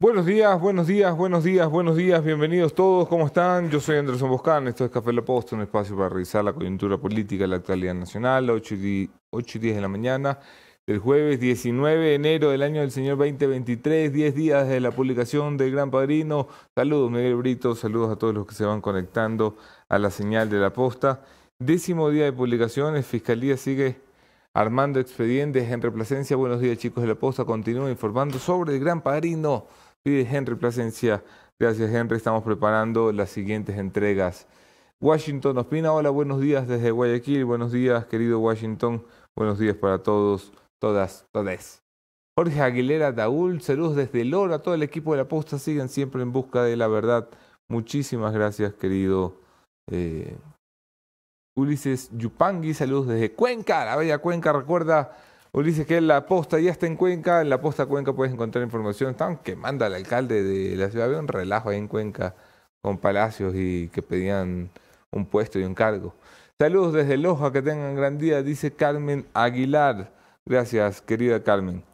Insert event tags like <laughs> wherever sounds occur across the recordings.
Buenos días, buenos días, buenos días, buenos días, bienvenidos todos, ¿cómo están? Yo soy Anderson Boscán, esto es Café La Posta, un espacio para revisar la coyuntura política y la actualidad nacional, 8 y 10 de la mañana del jueves 19 de enero del año del Señor 2023, 10 días de la publicación del Gran Padrino. Saludos Miguel Brito, saludos a todos los que se van conectando a la señal de La Posta. Décimo día de publicaciones, Fiscalía sigue armando expedientes. Henry Plasencia, buenos días chicos de La Posta, continúa informando sobre el Gran Padrino Pide Henry Plasencia. Gracias, Henry. Estamos preparando las siguientes entregas. Washington Ospina, hola, buenos días desde Guayaquil. Buenos días, querido Washington. Buenos días para todos, todas, todes. Jorge Aguilera Daúl, saludos desde Lora. Todo el equipo de la posta siguen siempre en busca de la verdad. Muchísimas gracias, querido eh, Ulises Yupangui. Saludos desde Cuenca, la bella Cuenca. Recuerda Ulises, que la posta ya está en Cuenca. En la posta Cuenca puedes encontrar información. Estaban quemando al alcalde de la ciudad. Había un relajo ahí en Cuenca con palacios y que pedían un puesto y un cargo. Saludos desde Loja, que tengan gran día, dice Carmen Aguilar. Gracias, querida Carmen.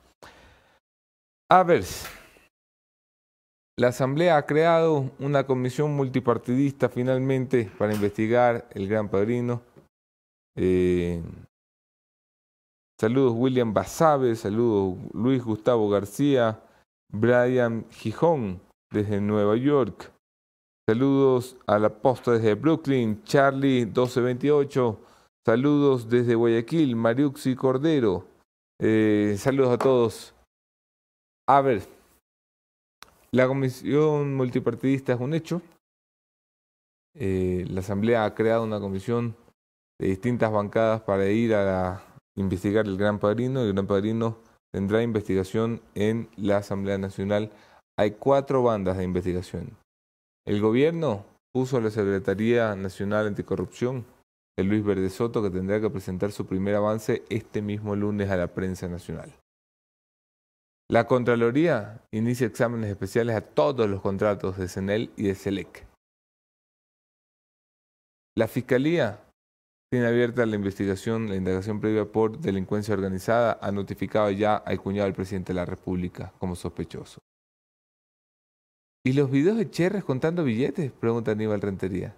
A ver, la Asamblea ha creado una comisión multipartidista finalmente para investigar el Gran Padrino. Eh, Saludos William Basabe, saludos Luis Gustavo García, Brian Gijón desde Nueva York. Saludos a la posta desde Brooklyn, Charlie 1228. Saludos desde Guayaquil, Mariuxi Cordero. Eh, saludos a todos. A ver, la comisión multipartidista es un hecho. Eh, la Asamblea ha creado una comisión de distintas bancadas para ir a la investigar el Gran Padrino. El Gran Padrino tendrá investigación en la Asamblea Nacional. Hay cuatro bandas de investigación. El gobierno puso a la Secretaría Nacional Anticorrupción, el Luis Verde Soto, que tendrá que presentar su primer avance este mismo lunes a la prensa nacional. La Contraloría inicia exámenes especiales a todos los contratos de CENEL y de SELEC. La Fiscalía tiene abierta la investigación, la indagación previa por delincuencia organizada, ha notificado ya al cuñado del presidente de la República como sospechoso. ¿Y los videos de Cherres contando billetes? Pregunta Aníbal Rentería.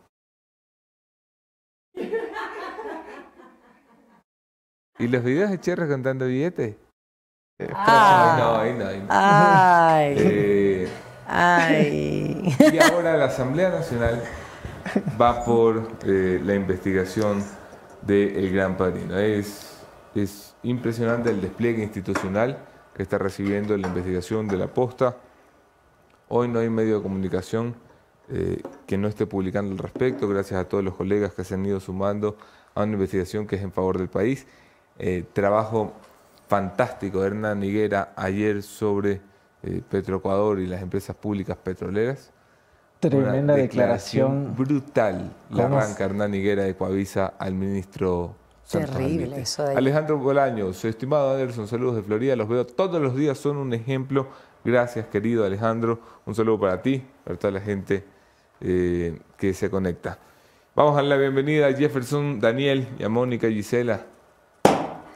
<laughs> ¿Y los videos de Cherres contando billetes? Ah, no, ahí no, ahí no. Ay. <laughs> Eh, Ay. y ahora la Asamblea Nacional va por eh, la investigación del El Gran Padrino. Es, es impresionante el despliegue institucional que está recibiendo la investigación de la posta. Hoy no hay medio de comunicación eh, que no esté publicando al respecto, gracias a todos los colegas que se han ido sumando a una investigación que es en favor del país. Eh, trabajo fantástico de Hernán Higuera ayer sobre eh, Petroecuador y las empresas públicas petroleras. Tremenda Una declaración. brutal. La ¿Cómo arranca Hernán Higuera de Coavisa al ministro Terrible eso de- Alejandro Bolaños, estimado Anderson, saludos de Florida. Los veo todos los días, son un ejemplo. Gracias, querido Alejandro. Un saludo para ti, para toda la gente eh, que se conecta. Vamos a dar la bienvenida a Jefferson, Daniel y a Mónica Gisela.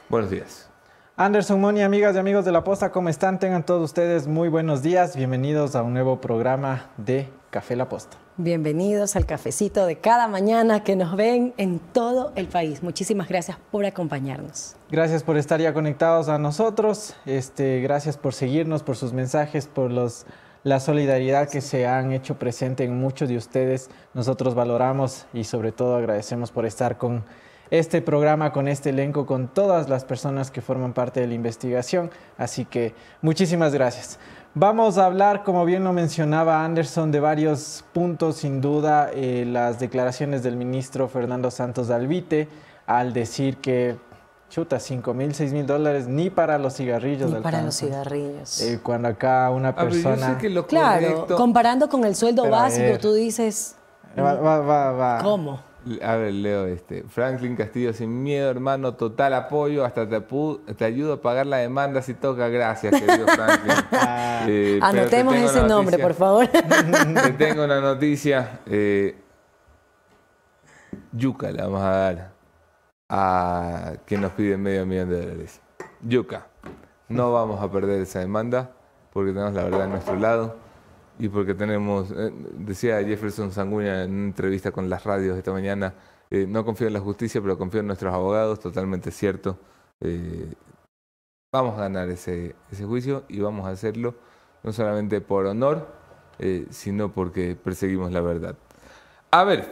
Buenos días. Anderson Moni, amigas y amigos de la posta, ¿cómo están? Tengan todos ustedes muy buenos días. Bienvenidos a un nuevo programa de Café La Posta. Bienvenidos al cafecito de cada mañana que nos ven en todo el país. Muchísimas gracias por acompañarnos. Gracias por estar ya conectados a nosotros. Este, gracias por seguirnos, por sus mensajes, por los, la solidaridad que se han hecho presente en muchos de ustedes. Nosotros valoramos y sobre todo agradecemos por estar con este programa, con este elenco, con todas las personas que forman parte de la investigación. Así que muchísimas gracias. Vamos a hablar, como bien lo mencionaba Anderson, de varios puntos, sin duda, eh, las declaraciones del ministro Fernando Santos Alvite al decir que, chuta, 5 mil, 6 mil dólares ni para los cigarrillos. Ni para los cigarrillos. Eh, cuando acá una A ver, yo persona... sé que lo claro, comparando con el sueldo Pero básico, ver. tú dices, Va, va, va, va. ¿cómo? A ver, leo este. Franklin Castillo, sin miedo, hermano, total apoyo. Hasta te, te ayudo a pagar la demanda si toca. Gracias, querido Franklin. Ah, <laughs> Eh, Anotemos ese nombre, por favor. <laughs> Te tengo una noticia. eh, yuca le vamos a dar a quien nos pide medio millón de dólares. Yuca, no vamos a perder esa demanda. porque tenemos la verdad a nuestro lado y porque tenemos, eh, decía Jefferson Sanguña en una entrevista con las radios esta mañana, eh, no confío en la justicia, pero confío en nuestros abogados, totalmente cierto. Eh, vamos a ganar ese, ese juicio y vamos a hacerlo no solamente por honor, sino porque perseguimos la verdad. A ver,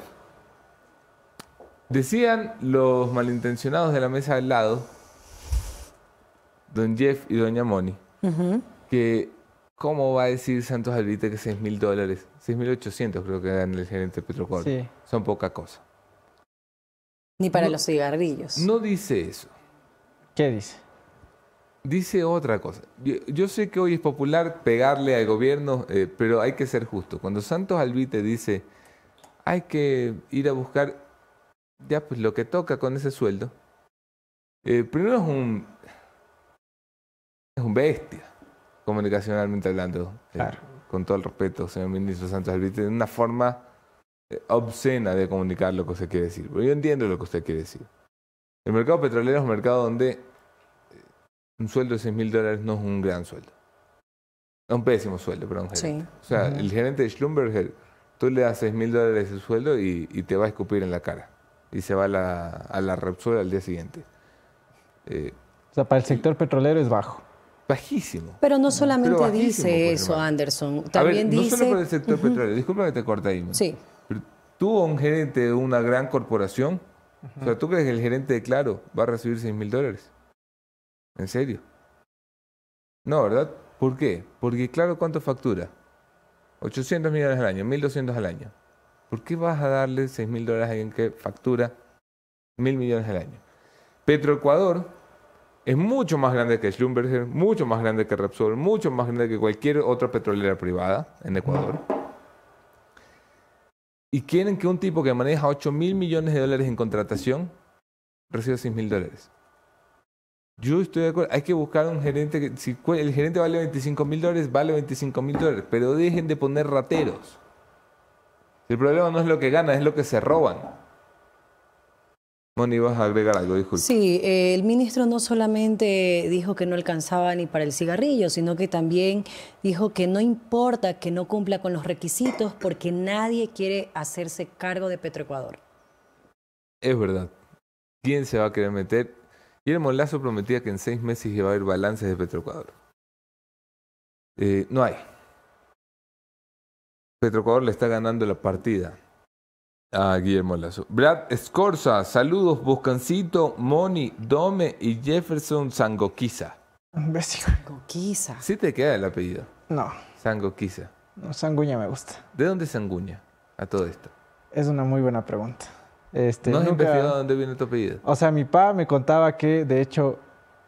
decían los malintencionados de la mesa al lado, don Jeff y doña Moni, que cómo va a decir Santos Albite que 6 mil dólares, 6 mil 800 creo que dan el gerente Petrocor, sí. son poca cosa. Ni para los cigarrillos. No dice eso. ¿Qué dice? Dice otra cosa. Yo, sé que hoy es popular pegarle al gobierno, eh, pero hay que ser justo. Cuando Santos Albite dice hay que ir a buscar ya pues lo que toca con ese sueldo, eh, primero es un es un bestia comunicacionalmente hablando, eh, con todo el respeto, señor ministro Santos Albite, una forma eh, obscena de comunicar lo que usted quiere decir. Pero yo entiendo lo que usted quiere decir. El mercado petrolero es un mercado donde eh, un sueldo de 6 mil dólares no es un gran sueldo. Es un pésimo sueldo para un gerente. O sea, el gerente de Schlumberger, tú le das 6 mil dólares de sueldo y, te va a escupir en la cara. Y se va a la, a la Repsol al día siguiente. o sea, para el sector petrolero es bajo bajísimo. Pero no solamente dice eso, Anderson. También dice. No solo por el sector petrolero, disculpa que te corte ahí. Sí. Pero tú, un gerente de una gran corporación, o sea, ¿tú crees que el gerente de Claro va a recibir 6 mil dólares? ¿En serio? No, ¿verdad? ¿Por qué? Porque Claro, ¿cuánto factura? 800 millones al año, 1.200 al año. ¿Por qué vas a darle 6 mil dólares a alguien que factura mil millones al año? Petroecuador es mucho más grande que Schlumberger, mucho más grande que Repsol, mucho más grande que cualquier otra petrolera privada en Ecuador. Y quieren que un tipo que maneja 8 mil millones de dólares en contratación reciba 6 mil dólares. Yo estoy de acuerdo, hay que buscar un gerente que, si el gerente vale 25 mil dólares, vale 25 mil dólares, pero dejen de poner rateros. El problema no es lo que ganan, es lo que se roban. Moni, vas a agregar algo, disculpe. Sí, eh, el ministro no solamente dijo que no alcanzaba ni para el cigarrillo, sino que también dijo que no importa que no cumpla con los requisitos porque nadie quiere hacerse cargo de Petroecuador. Es verdad. ¿Quién se va a querer meter? Guillermo Lazo prometía que en seis meses iba a haber balances de Petroecuador. Eh, no hay. Petroecuador le está ganando la partida a Guillermo Lazo. Brad Escorza, saludos, Buscancito, Moni, Dome y Jefferson Sangoquiza. Sangoquiza. ¿Sí te queda el apellido? No. Sangoquiza. No, Sanguña me gusta. ¿De dónde es Sanguña a todo esto? Es una muy buena pregunta. Este, ¿No has investigado dónde viene tu apellido? O sea, mi papá me contaba que, de hecho,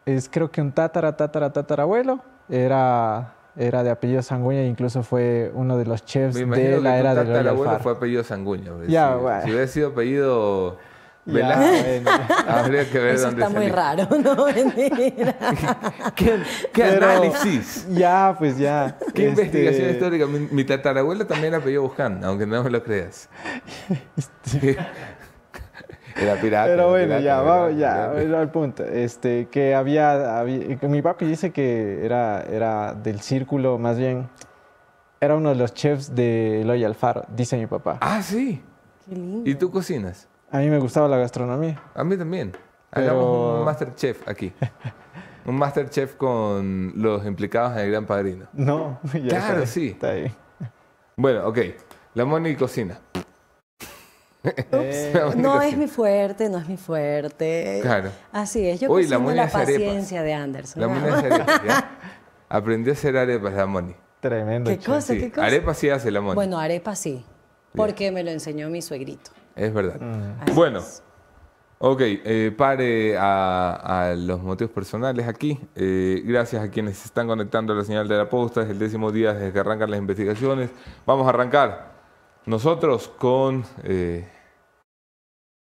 es creo que un tatara, tatara, tatarabuelo era era de apellido Sanguña e incluso fue uno de los chefs de la era de Royal abuelo fue apellido Sanguña. Ya, si, si, hubiera sido apellido Velázquez, <laughs> habría que ver Eso dónde está muy raro, ¿no? <laughs> <laughs> ¿Qué, qué análisis? Ya, pues ya. ¿Qué este investigación histórica? Mi, tatarabuelo también apellido Buján, aunque no me lo creas. Este... Era pirata. Pero bueno, ya, vamos, ya, al punto. Este, que había, mi papi dice que era, era del círculo, más bien, era uno de los chefs de Eloy Alfaro, dice mi papá. Ah, sí. Qué lindo. ¿Y tú cocinas? A mí me gustaba la gastronomía. A mí también. Hagamos un Masterchef aquí. <laughs> un Masterchef con los implicados en el Gran Padrino. No, <laughs> ya Claro, sí. Está ahí. Bueno, ok. La Moni cocina. <laughs> Eh, no es mi fuerte, no es mi fuerte. Claro. Así es, yo Uy, la, la paciencia de Anderson. La Moni hace arepas, <laughs> Aprendió a hacer arepas la Moni. Tremendo. ¿Qué cosa? ¿Qué cosa? Arepas sí hace la Moni. Bueno, arepas sí, porque me lo enseñó mi suegrito. Es verdad. Mm. Bueno, ok, eh, pare a, los motivos personales aquí. Eh, gracias a quienes se están conectando a la señal de la posta. Es el décimo día desde que arrancan las investigaciones. Vamos a arrancar nosotros con eh,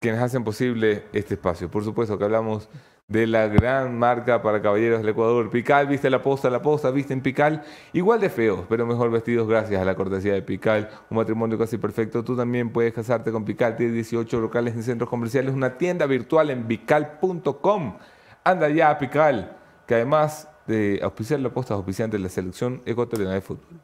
quienes hacen posible este espacio. Por supuesto que hablamos de la gran marca para caballeros del Ecuador, Pical, viste la posta, la posta, viste en Pical, igual de feos, pero mejor vestidos gracias a la cortesía de Pical, un matrimonio casi perfecto. Tú también puedes casarte con Pical, tiene 18 locales en centros comerciales, una tienda virtual en pical.com. Anda ya a Pical, que además de auspiciar la posta auspiciante de la selección ecuatoriana de fútbol.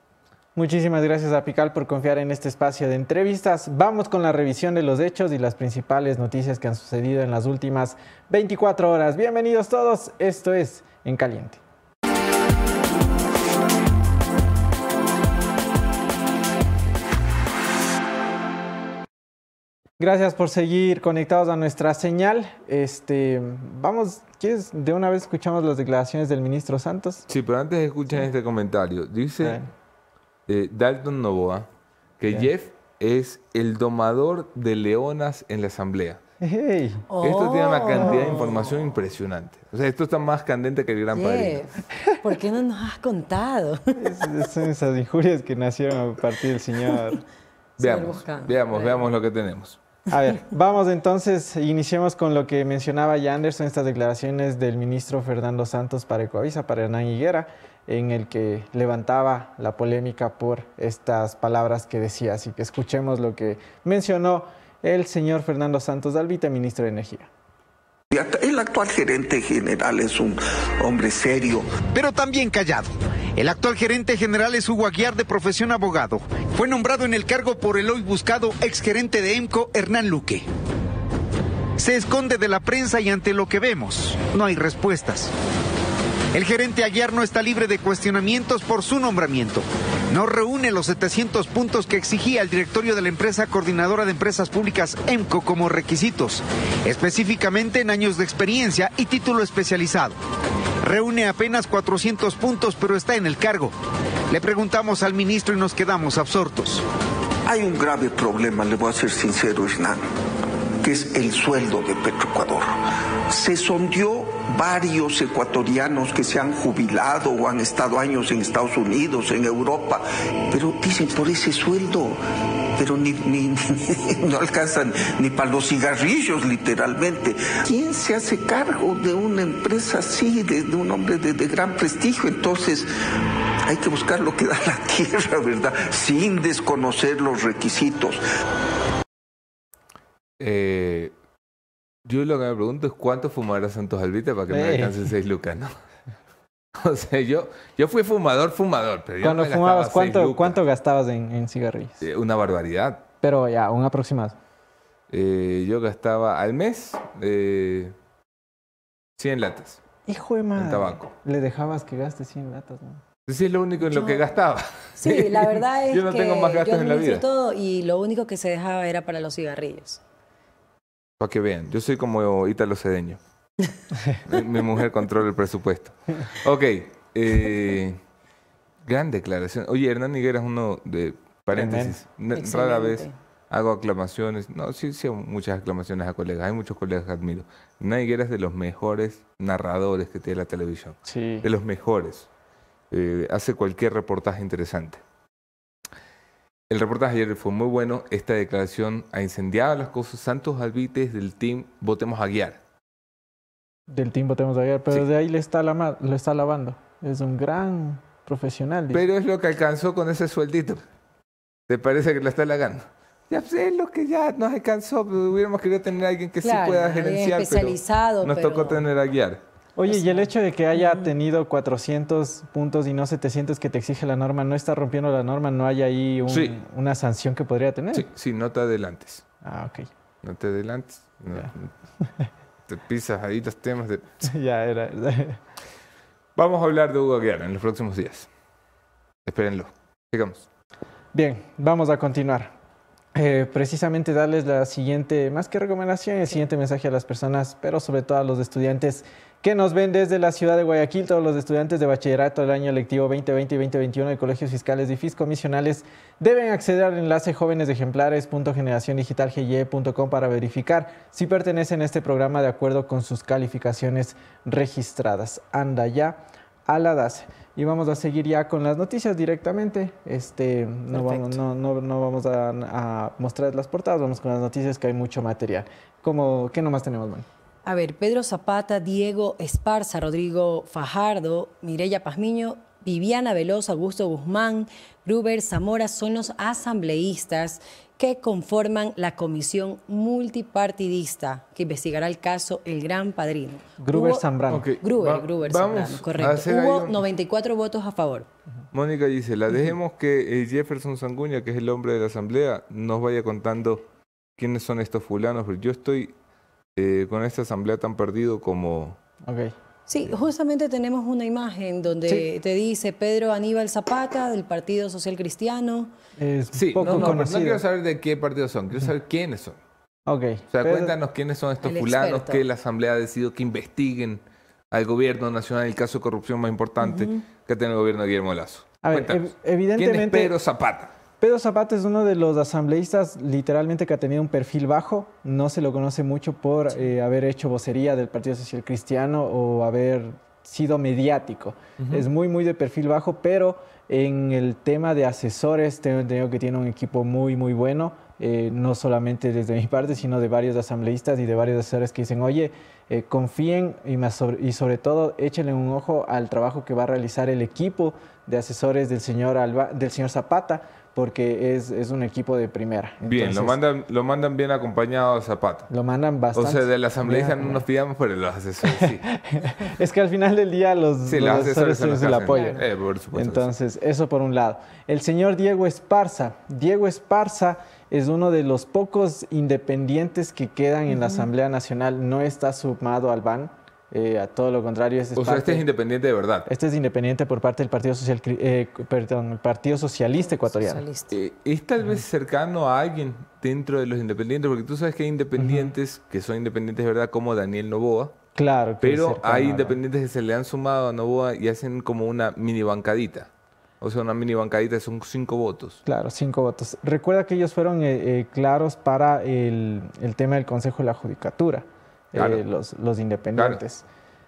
Muchísimas gracias a Pical por confiar en este espacio de entrevistas. Vamos con la revisión de los hechos y las principales noticias que han sucedido en las últimas 24 horas. Bienvenidos todos, esto es En Caliente. Gracias por seguir conectados a nuestra señal. Este, vamos, ¿quieres de una vez escuchamos las declaraciones del ministro Santos? Sí, pero antes escuchen este comentario. Dice eh, Dalton Novoa que Jeff es el domador de leonas en la asamblea. Esto tiene una cantidad de oh. información impresionante. O sea, esto está más candente que el Gran Padrino. ¿Por qué no nos has contado? son esas injurias que nacieron a partir del señor. veamos, veamos, veamos lo que tenemos. A ver, vamos entonces, iniciemos con lo que mencionaba ya Anderson, estas declaraciones del ministro Fernando Santos para Ecoavisa, para Hernán Higuera, en el que levantaba la polémica por estas palabras que decía. Así que escuchemos lo que mencionó el señor Fernando Santos Dalvita, ministro de Energía. El actual gerente general es un hombre serio. Pero también callado. El actual gerente general es Hugo Aguiar, de profesión abogado. Fue nombrado en el cargo por el hoy buscado exgerente de EMCO, Hernán Luque. Se esconde de la prensa y ante lo que vemos, no hay respuestas. El gerente Aguiar no está libre de cuestionamientos por su nombramiento. No reúne los 700 puntos que exigía el directorio de la empresa coordinadora de empresas públicas EMCO como requisitos, específicamente en años de experiencia y título especializado. Reúne apenas 400 puntos, pero está en el cargo. Le preguntamos al ministro y nos quedamos absortos. Hay un grave problema, le voy a ser sincero, Hernán, que es el sueldo de Petroecuador. Se sondió varios ecuatorianos que se han jubilado o han estado años en Estados Unidos, en Europa, pero dicen por ese sueldo, pero ni, <laughs> no alcanzan ni para los cigarrillos literalmente. ¿Quién se hace cargo de una empresa así, de, un hombre de, gran prestigio? Entonces hay que buscar lo que da la <laughs> tierra, ¿verdad? Sin desconocer los requisitos. Eh, yo lo que me pregunto es cuánto fumará Santos Albite para que me alcancen seis lucas, ¿no? <laughs> O sea, yo, yo fui fumador, fumador, pero Cuando fumabas, ¿cuánto, ¿cuánto gastabas en, cigarrillos? Eh, una barbaridad. Pero ya, un aproximado. Eh, yo gastaba al mes eh, 100 latas. Hijo de madre. En tabaco. Le dejabas que gaste 100 latas, ¿no? Sí, es lo único en lo que gastaba. Sí, la verdad <laughs> es que yo no tengo más gastos en la vida. todo y lo único que se dejaba era para los cigarrillos. Para que vean, yo soy como Ítalo Cedeño. mi, mujer controla el presupuesto. Ok. Eh, gran declaración. Oye, Hernán Higuera es uno de paréntesis. Rara vez hago aclamaciones. No, sí, sí, muchas aclamaciones a colegas. Hay muchos colegas que admiro. Hernán Higuera es de los mejores narradores que tiene la televisión. Sí. De los mejores. Eh, hace cualquier reportaje interesante. El reportaje ayer fue muy bueno. Esta declaración ha incendiado las cosas. Santos Albites del team Votemos a Guiar. Del team Votemos a Guiar, pero de ahí le está, lo está lavando. Es un gran profesional. Pero es lo que alcanzó con ese sueldito. ¿Te parece que lo está halagando? Ya sé lo que ya nos alcanzó. Hubiéramos querido tener a alguien que sí pueda gerenciar. Especializado, nos tocó tener a guiar. Oye, y el hecho de que haya tenido 400 puntos y no 700 que te exige la norma, ¿no está rompiendo la norma? ¿No hay ahí una sanción que podría tener? Sí, sí, no te adelantes. Ah, ok. No te adelantes. te pisas ahí los temas de... <laughs> ya era. <laughs> Vamos a hablar de Hugo Aguiar en los próximos días. Espérenlo. Sigamos. Bien, vamos a continuar. Eh, precisamente darles la siguiente, más que recomendación, el siguiente mensaje a las personas, pero sobre todo a los estudiantes que nos ven desde la ciudad de Guayaquil, todos los estudiantes de bachillerato del año lectivo 2020 y 2021 de colegios fiscales y fiscomisionales deben acceder al enlace jóvenes para verificar si pertenecen a este programa de acuerdo con sus calificaciones registradas. Anda ya a la DASE. Y vamos a seguir ya con las noticias directamente. Este, no vamos, no, no, vamos a, mostrar las portadas, vamos con las noticias que hay mucho material. ¿Cómo, ¿Qué nomás tenemos, man? A ver, Pedro Zapata, Diego Esparza, Rodrigo Fajardo, Mireya Pazmiño Viviana Veloz, Augusto Guzmán, Gruber, Zamora son los asambleístas que conforman la comisión multipartidista que investigará el caso El Gran Padrino. Gruber Hubo- Zambrano. Gruber, va- Gruber vamos Zambrano, correcto. Hubo un- 94 votos a favor. Mónica dice, la dejemos que eh, Jefferson Sanguña, que es el hombre de la asamblea, nos vaya contando quiénes son estos fulanos, pero yo estoy eh, con esta asamblea tan perdido como... Ok. Sí, justamente tenemos una imagen donde Sí. te dice Pedro Aníbal Zapata del Partido Social Cristiano. Es Sí, poco no, quiero saber de qué partido son, quiero saber quiénes son. Ok. O sea, Pedro- cuéntanos quiénes son estos fulanos experto. que la asamblea ha decidido que investiguen al gobierno nacional el caso de corrupción más importante que tiene el gobierno de Guillermo Lazo. A ver, ev- ¿Quién es evidentemente... Pedro Zapata? Pedro Zapata es uno de los asambleístas literalmente que ha tenido un perfil bajo. No se lo conoce mucho por eh, haber hecho vocería del Partido Social Cristiano o haber sido mediático. Es muy, muy de perfil bajo, pero en el tema de asesores tengo entendido que tiene un equipo muy, muy bueno. eh, no solamente desde mi parte, sino de varios asambleístas y de varios asesores que dicen, oye, eh, confíen y, más sobre, y sobre todo échenle un ojo al trabajo que va a realizar el equipo de asesores del señor, Alba- del señor Zapata, porque es, es un equipo de primera. Bien, lo mandan, lo mandan bien acompañado a Zapata. Lo mandan O bastante. sea, de la asamblea bien no nos pidamos, pero los asesores sí. <laughs> Es que al final del día los, Sí, los los asesores son es los que el apoyo. Eh, por supuesto sí. Entonces, eso por un lado. El señor Diego Esparza. Diego Esparza es uno de los pocos independientes que quedan en la Asamblea Nacional. No está sumado al BAN. Eh, a todo lo contrario, es O sea, este es independiente de verdad. este es independiente por parte del Partido, Social, eh, perdón, el Partido Socialista Ecuatoriano. Socialista. Eh, ¿Es tal vez cercano a alguien dentro de los independientes? Porque tú sabes que hay independientes que son independientes de verdad, como Daniel Novoa, Claro. que pero cercano hay independientes que se le han sumado a Novoa y hacen como una mini bancadita. O sea, una mini bancadita son cinco votos. Claro, cinco votos. Recuerda que ellos fueron eh, eh, claros para el, el tema del Consejo de la Judicatura, eh, Claro. los, los independientes.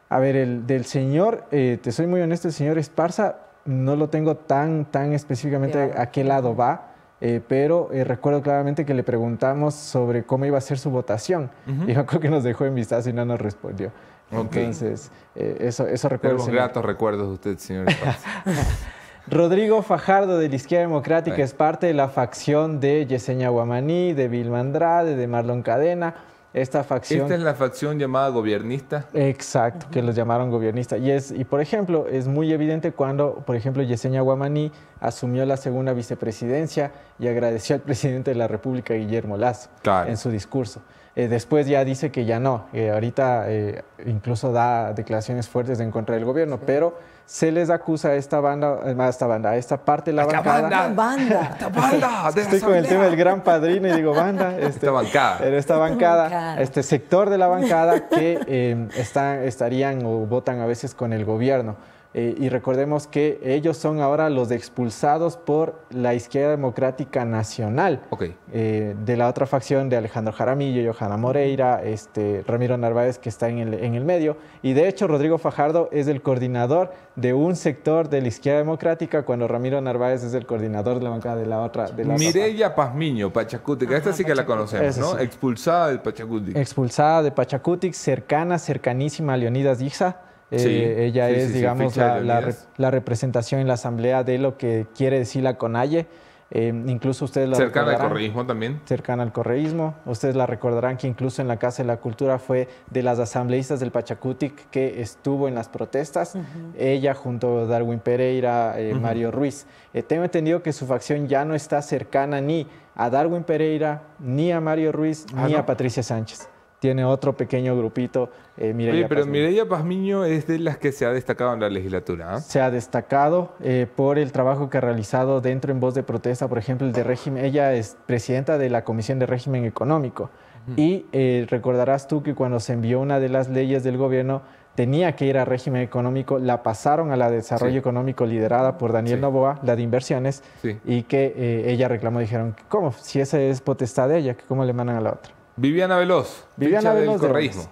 A ver, el del señor, eh, te soy muy honesto, el señor Esparza no lo tengo tan, tan específicamente Claro. a qué lado va, eh, pero eh, recuerdo claramente que le preguntamos sobre cómo iba a ser su votación. Y yo creo que nos dejó en vistazo y no nos respondió. Ok. Entonces, eh, eso, eso recuerdo. Tenemos gratos recuerdos de usted, señor Esparza. <laughs> Rodrigo Fajardo de la Izquierda Democrática Sí. es parte de la facción de Yesenia Guamaní, de Vilma Andrade, de Marlon Cadena. Esta facción... Esta es la facción llamada gobernista. Exacto, que los llamaron gobiernistas. Y, es, y por ejemplo, es muy evidente cuando, por ejemplo, Yesenia Guamaní asumió la segunda vicepresidencia y agradeció al presidente de la República, Guillermo Lazo, Claro. en su discurso. Eh, después ya dice que ya no, eh, ahorita eh, incluso da declaraciones fuertes en contra del gobierno, pero se les acusa a esta banda, eh, a esta banda, a esta parte de la bancada. banda! ¡Banda! ¡Esta banda! <laughs> de Estoy con el tema del gran padrino y digo banda. Este, Esta bancada. Pero esta bancada, este sector de la bancada que eh, están, estarían o votan a veces con el gobierno. Eh, y recordemos que ellos son ahora los expulsados por la Izquierda Democrática Nacional. Ok. eh, de la otra facción de Alejandro Jaramillo, Johanna Moreira, este, Ramiro Narváez que está en el, en el medio. Y de hecho Rodrigo Fajardo es el coordinador de un sector de la izquierda democrática cuando Ramiro Narváez es el coordinador de la bancada de la otra. De la Mireya Pazmiño, Pachacútica. Esta sí que la conocemos, ¿no? sí. Expulsada del Pachacútica. expulsada de Pachacutic, cercana, cercanísima a Leonidas Dixa. Eh, Sí, ella sí, es, sí, digamos, la, de la Leonidas. re- la representación en la asamblea de lo que quiere decir la CONAIE. Eh, incluso ustedes la Cercana al correísmo también. cercana al correísmo. Ustedes la recordarán que incluso en la Casa de la Cultura fue de las asambleístas del Pachacutic que estuvo en las protestas. Ella junto a Darwin Pereira, eh, Mario Ruiz. Eh, tengo entendido que su facción ya no está cercana ni a Darwin Pereira, ni a Mario Ruiz, Ah, ni ¿no? a Patricia Sánchez. Tiene otro pequeño grupito, eh, Mireia Oye, pero Pazmiño. Mireya Pazmiño es de las que se ha destacado en la legislatura. ¿ah? se ha destacado eh, por el trabajo que ha realizado dentro en voz de protesta, por ejemplo, el de régimen. Ella es presidenta de la Comisión de Régimen Económico. Y eh, recordarás tú que cuando se envió una de las leyes del gobierno, tenía que ir a régimen económico, la pasaron a la de desarrollo Sí. económico liderada por Daniel Sí. Novoa, la de inversiones, Sí. y que eh, ella reclamó, dijeron, ¿cómo? Si esa es potestad de ella, ¿cómo le mandan a la otra? Viviana Veloz. Viviana Veloz de del correísmo.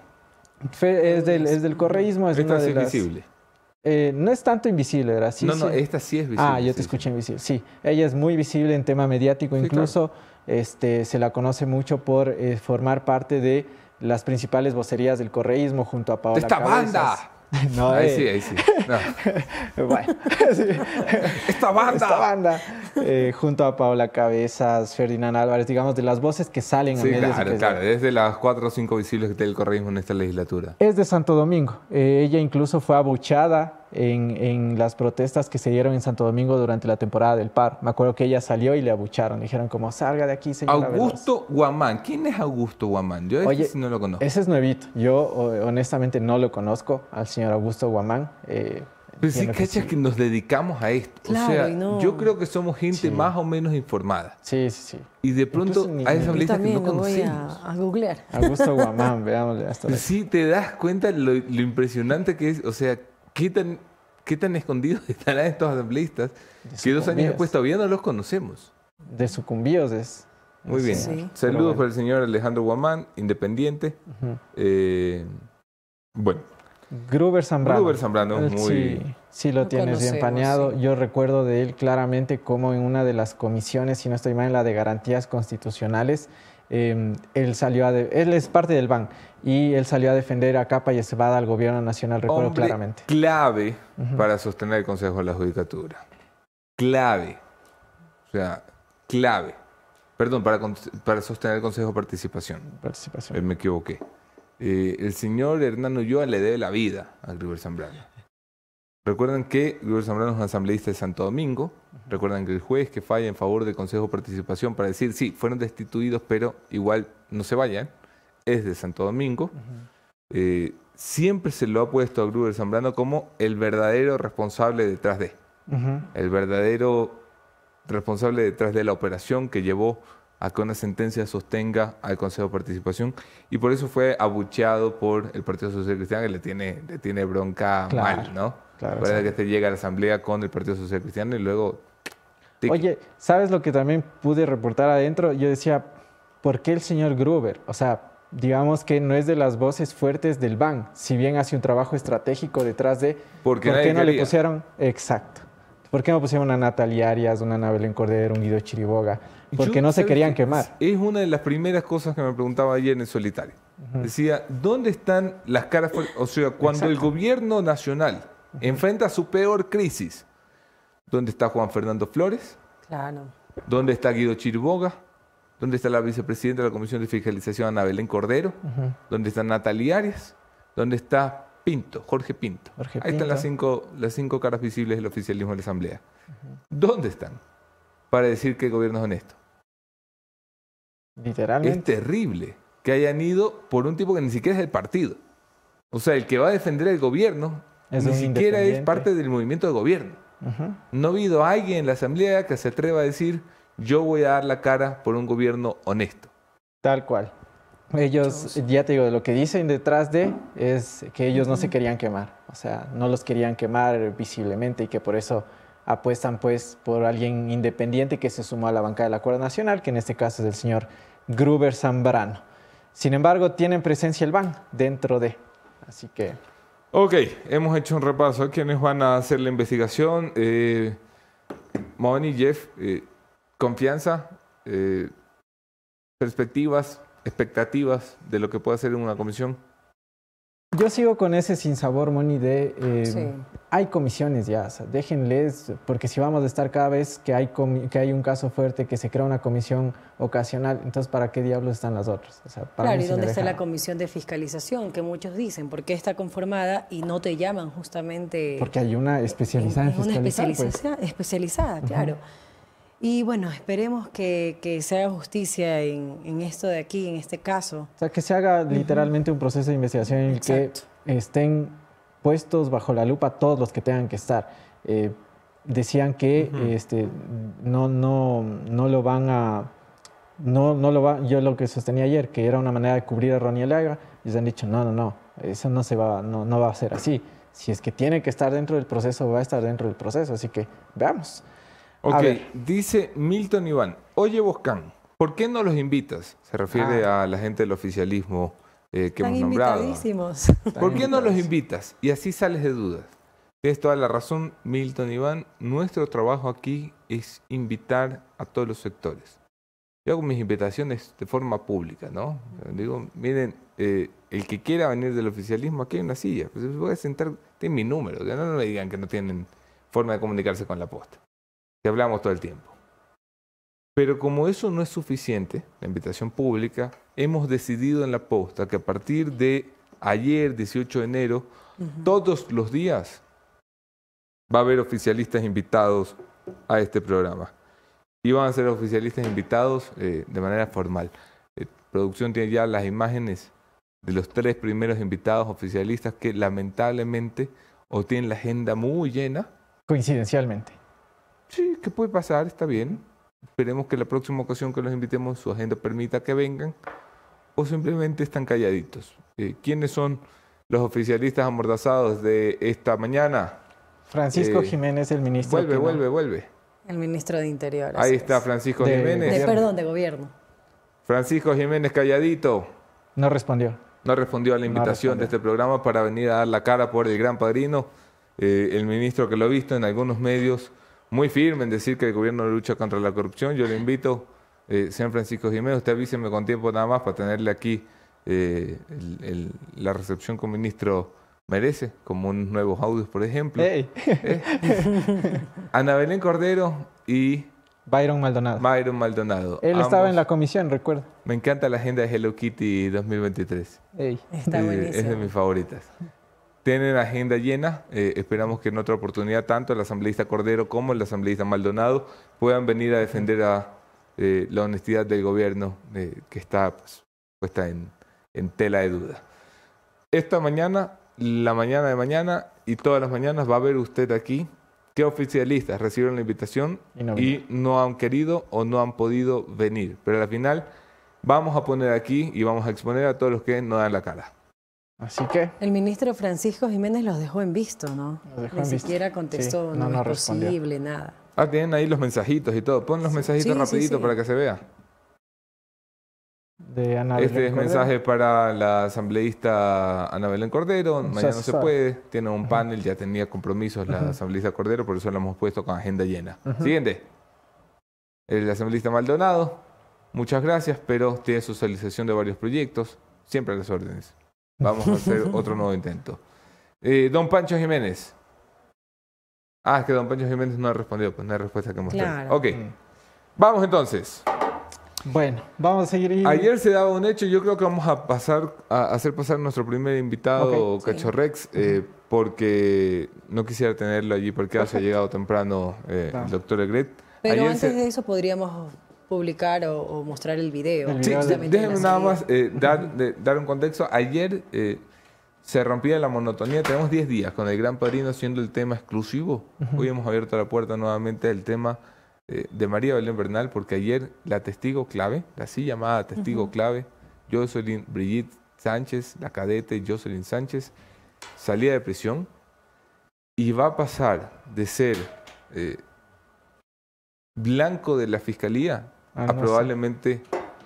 Es, del, es del correísmo, es Esta una sí de es las... visible. Eh, no es tanto invisible, ¿verdad? Sí, no, no, sí. esta sí es visible. Ah, yo sí, te escuché invisible. Sí, ella es muy visible en tema mediático, incluso este, se la conoce mucho por eh, formar parte de las principales vocerías del correísmo junto a Paola ¡Esta Cabezas. banda! <laughs> No, ahí eh, sí, ahí sí. No. <laughs> Bueno, <laughs> sí. ¡Esta banda! Esta banda, eh, junto a Paula Cabezas, Ferdinand Álvarez, digamos, de las voces que salen a Sí, y claro, claro. Es de las cuatro o cinco visibles que tiene el correísmo en esta legislatura. Es de Santo Domingo. Eh, ella incluso fue abuchada en, en las protestas que se dieron en Santo Domingo durante la temporada del par. Me acuerdo que ella salió y le abucharon. Dijeron como, salga de aquí, señora Veloz". Augusto Guamán. ¿Quién es Augusto Guamán? Yo este Oye, sí no lo conozco. Ese es nuevito. Yo honestamente no lo conozco al señor Augusto Guamán. Eh, Pero sí, entiendo que cachas sí. que nos dedicamos a esto. Claro, o sea, no- yo creo que somos gente Sí. más o menos informada. Sí, sí, sí. Y de pronto hay ni- Yo asambleístas que no lo voy conocemos. a, a googlear. Augusto Guamán, veámosle hasta <laughs> sí, te das cuenta lo, lo impresionante que es. O sea, qué tan, qué tan escondidos <laughs> estarán estos asambleístas que dos años después todavía no los conocemos. de sucumbíos es. Muy bien. eh, Sí. Saludos bueno. para el señor Alejandro Guamán, independiente. Eh, bueno, Gruber Zambrano. Gruber Zambrano, Él muy- Sí, sí lo tienes bien paneado. sí. Yo recuerdo de él claramente como en una de las comisiones, si no estoy mal, en la de garantías constitucionales, eh, él salió a... de- él es parte del BAN y él salió a defender a capa y espada al gobierno nacional, recuerdo hombre claramente. clave Ujú. para sostener el Consejo de la Judicatura. Clave. O sea, clave. Perdón, para, para sostener el Consejo de Participación. Eh, Participación. me equivoqué. Eh, el señor Hernán Ulloa le debe la vida a Gruber Zambrano. Recuerdan que Gruber Zambrano es un asambleísta de Santo Domingo. Recuerdan que el juez que falla en favor del Consejo de Participación para decir, sí, fueron destituidos, pero igual no se vayan, es de Santo Domingo. Eh, siempre se lo ha puesto a Gruber Zambrano como el verdadero responsable detrás de Ujú. el verdadero responsable detrás de la operación que llevó a que una sentencia sostenga al Consejo de Participación y por eso fue abucheado por el Partido Social Cristiano que le tiene, le tiene bronca Claro, mal, ¿no? Claro, Recuerda sí. que este llega a la asamblea con el Partido Social Cristiano y luego... tic. Oye, ¿sabes lo que también pude reportar adentro? Yo decía, ¿por qué el señor Gruber? O sea, digamos que no es de las voces fuertes del BAN, si bien hace un trabajo estratégico detrás de... Porque ¿Por qué no le quería. pusieron? Exacto. ¿Por qué no pusieron a Natalia Arias, una Anabel Cordero, un Guido Chiriboga? Porque Yo, no se ¿sabes querían qué? quemar. Es una de las primeras cosas que me preguntaba ayer en el solitario. Decía, ¿dónde están las caras? O sea, cuando el gobierno nacional enfrenta su peor crisis, ¿dónde está Juan Fernando Flores? Claro. ¿Dónde está Guido Chiriboga? ¿Dónde está la vicepresidenta de la Comisión de Fiscalización, Ana Belén Cordero? ¿Dónde está Natalia Arias? ¿Dónde está Pinto, Jorge Pinto? Jorge Ahí están las cinco, las cinco caras visibles del oficialismo de la Asamblea. ¿Dónde están? Para decir que el gobierno es honesto. Es Literalmente. terrible que hayan ido por un tipo que ni siquiera es del partido. O sea, el que va a defender el gobierno Es ni siquiera es parte del movimiento de gobierno. No ha habido alguien en la asamblea que se atreva a decir yo voy a dar la cara por un gobierno honesto. Tal cual. Ellos, ya te digo, lo que dicen detrás de es que ellos no se querían quemar. O sea, no los querían quemar visiblemente y que por eso apuestan pues por alguien independiente que se sumó a la banca del Acuerdo Nacional, que en este caso es el señor Gruber Zambrano. Sin embargo, tienen presencia el BAN dentro de. Así que Ok, hemos hecho un repaso a quienes van a hacer la investigación. Eh, Moni, Jeff, eh, confianza, eh, perspectivas, expectativas de lo que puede hacer una comisión. yo sigo con ese sinsabor, Moni, de... eh, Sí. Hay comisiones ya, o sea, déjenles, porque si vamos a estar cada vez que hay, que hay un caso fuerte, que se crea una comisión ocasional, entonces ¿para qué diablos están las otras? O sea, para Claro, ¿y dónde está la comisión de fiscalización? Que muchos dicen, ¿por qué está conformada y no te llaman justamente? Porque hay una especializada en, Es una fiscalizar, pues. especializada, claro. Y bueno, esperemos que, que se haga justicia en, en esto de aquí, en este caso. O sea, que se haga literalmente un proceso de investigación en el que Exacto. estén puestos bajo la lupa todos los que tengan que estar. Eh, decían que este, no, no, no lo van a... No, no lo va, yo lo que sostenía ayer, que era una manera de cubrir a Ronnie Alaga, y han dicho, no, no, no, eso no, se va, no, no va a ser así. Si es que tiene que estar dentro del proceso, va a estar dentro del proceso. Así que veamos. Ok, dice Milton Iván, oye Boscán, ¿por qué no los invitas? Se refiere a la gente del oficialismo eh, que Están hemos nombrado. invitadísimos. ¿Por qué no los invitas? Y así sales de dudas. Tienes toda la razón, Milton Iván. Nuestro trabajo aquí es invitar a todos los sectores. yo hago mis invitaciones de forma pública, ¿no? Digo, miren, eh, el que quiera venir del oficialismo, aquí hay una silla, pues se puede sentar, tiene mi número, ya no me digan que no tienen forma de comunicarse con la posta, que hablamos todo el tiempo. Pero como eso no es suficiente, la invitación pública, hemos decidido en la posta que a partir de ayer, 18 de enero, todos los días va a haber oficialistas invitados a este programa y van a ser oficialistas invitados eh, de manera formal. Eh, producción tiene ya las imágenes de los tres primeros invitados oficialistas que lamentablemente o tienen la agenda muy llena. Coincidencialmente. Sí, ¿qué puede pasar? Está bien. Esperemos que la próxima ocasión que los invitemos su agenda permita que vengan o simplemente están calladitos. Eh, ¿Quiénes son los oficialistas amordazados de esta mañana? Francisco Jiménez, el ministro. Vuelve, vuelve, vuelve. El ministro de Interior. Ahí está Francisco Jiménez. De, perdón, de gobierno. Francisco Jiménez calladito. No respondió. No respondió a la invitación de este programa para venir a dar la cara por el gran padrino. Eh, el ministro que lo ha visto en algunos medios muy firme en decir que el gobierno lucha contra la corrupción. Yo le invito, eh, señor Francisco Jiménez, usted avíseme con tiempo nada más para tenerle aquí eh, la recepción con ministro merece, como unos nuevos audios, por ejemplo. ¿Eh? Ana Belén Cordero y... Byron Maldonado. Byron Maldonado. Él estaba en la comisión, recuerdo. Me encanta la agenda de Hello Kitty 2023. Está buenísimo. Es de mis favoritas. Tienen agenda llena. Eh, esperamos que en otra oportunidad tanto el asambleísta Cordero como el asambleísta Maldonado puedan venir a defender a eh, la honestidad del gobierno que está pues, puesta en, en tela de duda. Esta mañana la mañana de mañana y todas las mañanas va a ver usted aquí qué oficialistas recibieron la invitación y no, han querido o no han podido venir. Pero al final vamos a poner aquí y vamos a exponer a todos los que no dan la cara. Así que... El ministro Francisco Jiménez los dejó en visto, ¿no? Ni siquiera contestó, no, es posible, nada. Ah, tienen ahí los mensajitos y todo. Pon los mensajitos rapidito para que se vea este es mensaje para la asambleísta Ana Belén Cordero. Mañana no se puede. Tiene un panel, ya tenía compromisos la asambleísta Cordero, por eso lo hemos puesto con agenda llena. Siguiente. El asambleísta Maldonado. Muchas gracias, pero tiene socialización de varios proyectos. Siempre a las órdenes. Vamos a hacer <laughs> otro nuevo intento. Eh, don Pancho Jiménez. Ah, es que don Pancho Jiménez no ha respondido, pues no hay respuesta que mostrar. Ok. Mm. Vamos entonces. Bueno, vamos a seguir. Ayer se daba un hecho, yo creo que vamos a pasar a hacer pasar nuestro primer invitado, Cachorrex, eh, porque no quisiera tenerlo allí porque ha llegado temprano eh, el doctor Egret. Pero antes de eso podríamos publicar o, mostrar el video. sí, déjenme nada más eh, dar, dar un contexto. Ayer se rompía la monotonía. Tenemos 10 días con el Gran Padrino siendo el tema exclusivo. Hoy hemos abierto la puerta nuevamente del tema eh, de María Belén Bernal, porque ayer la testigo clave, la así llamada testigo clave, Jocelyn Brigitte Sánchez, la cadete Jocelyn Sánchez, salía de prisión y va a pasar de ser eh, blanco de la fiscalía ah, a probablemente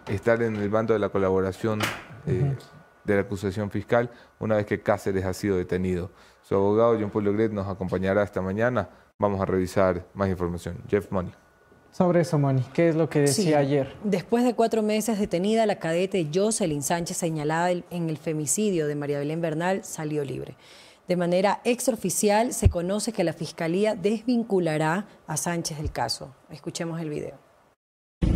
estar en el bando de la colaboración eh, de la acusación fiscal una vez que Cáceres ha sido detenido. Su abogado John Paul Legret nos acompañará esta mañana. Vamos a revisar más información. Jeff Money. Sobre eso, Moni, ¿qué es lo que decía ayer? Después de cuatro meses detenida, la cadete Jocelyn Sánchez, señalada en el femicidio de María Belén Bernal, salió libre. De manera extraoficial, se conoce que la Fiscalía desvinculará a Sánchez del caso. Escuchemos el video.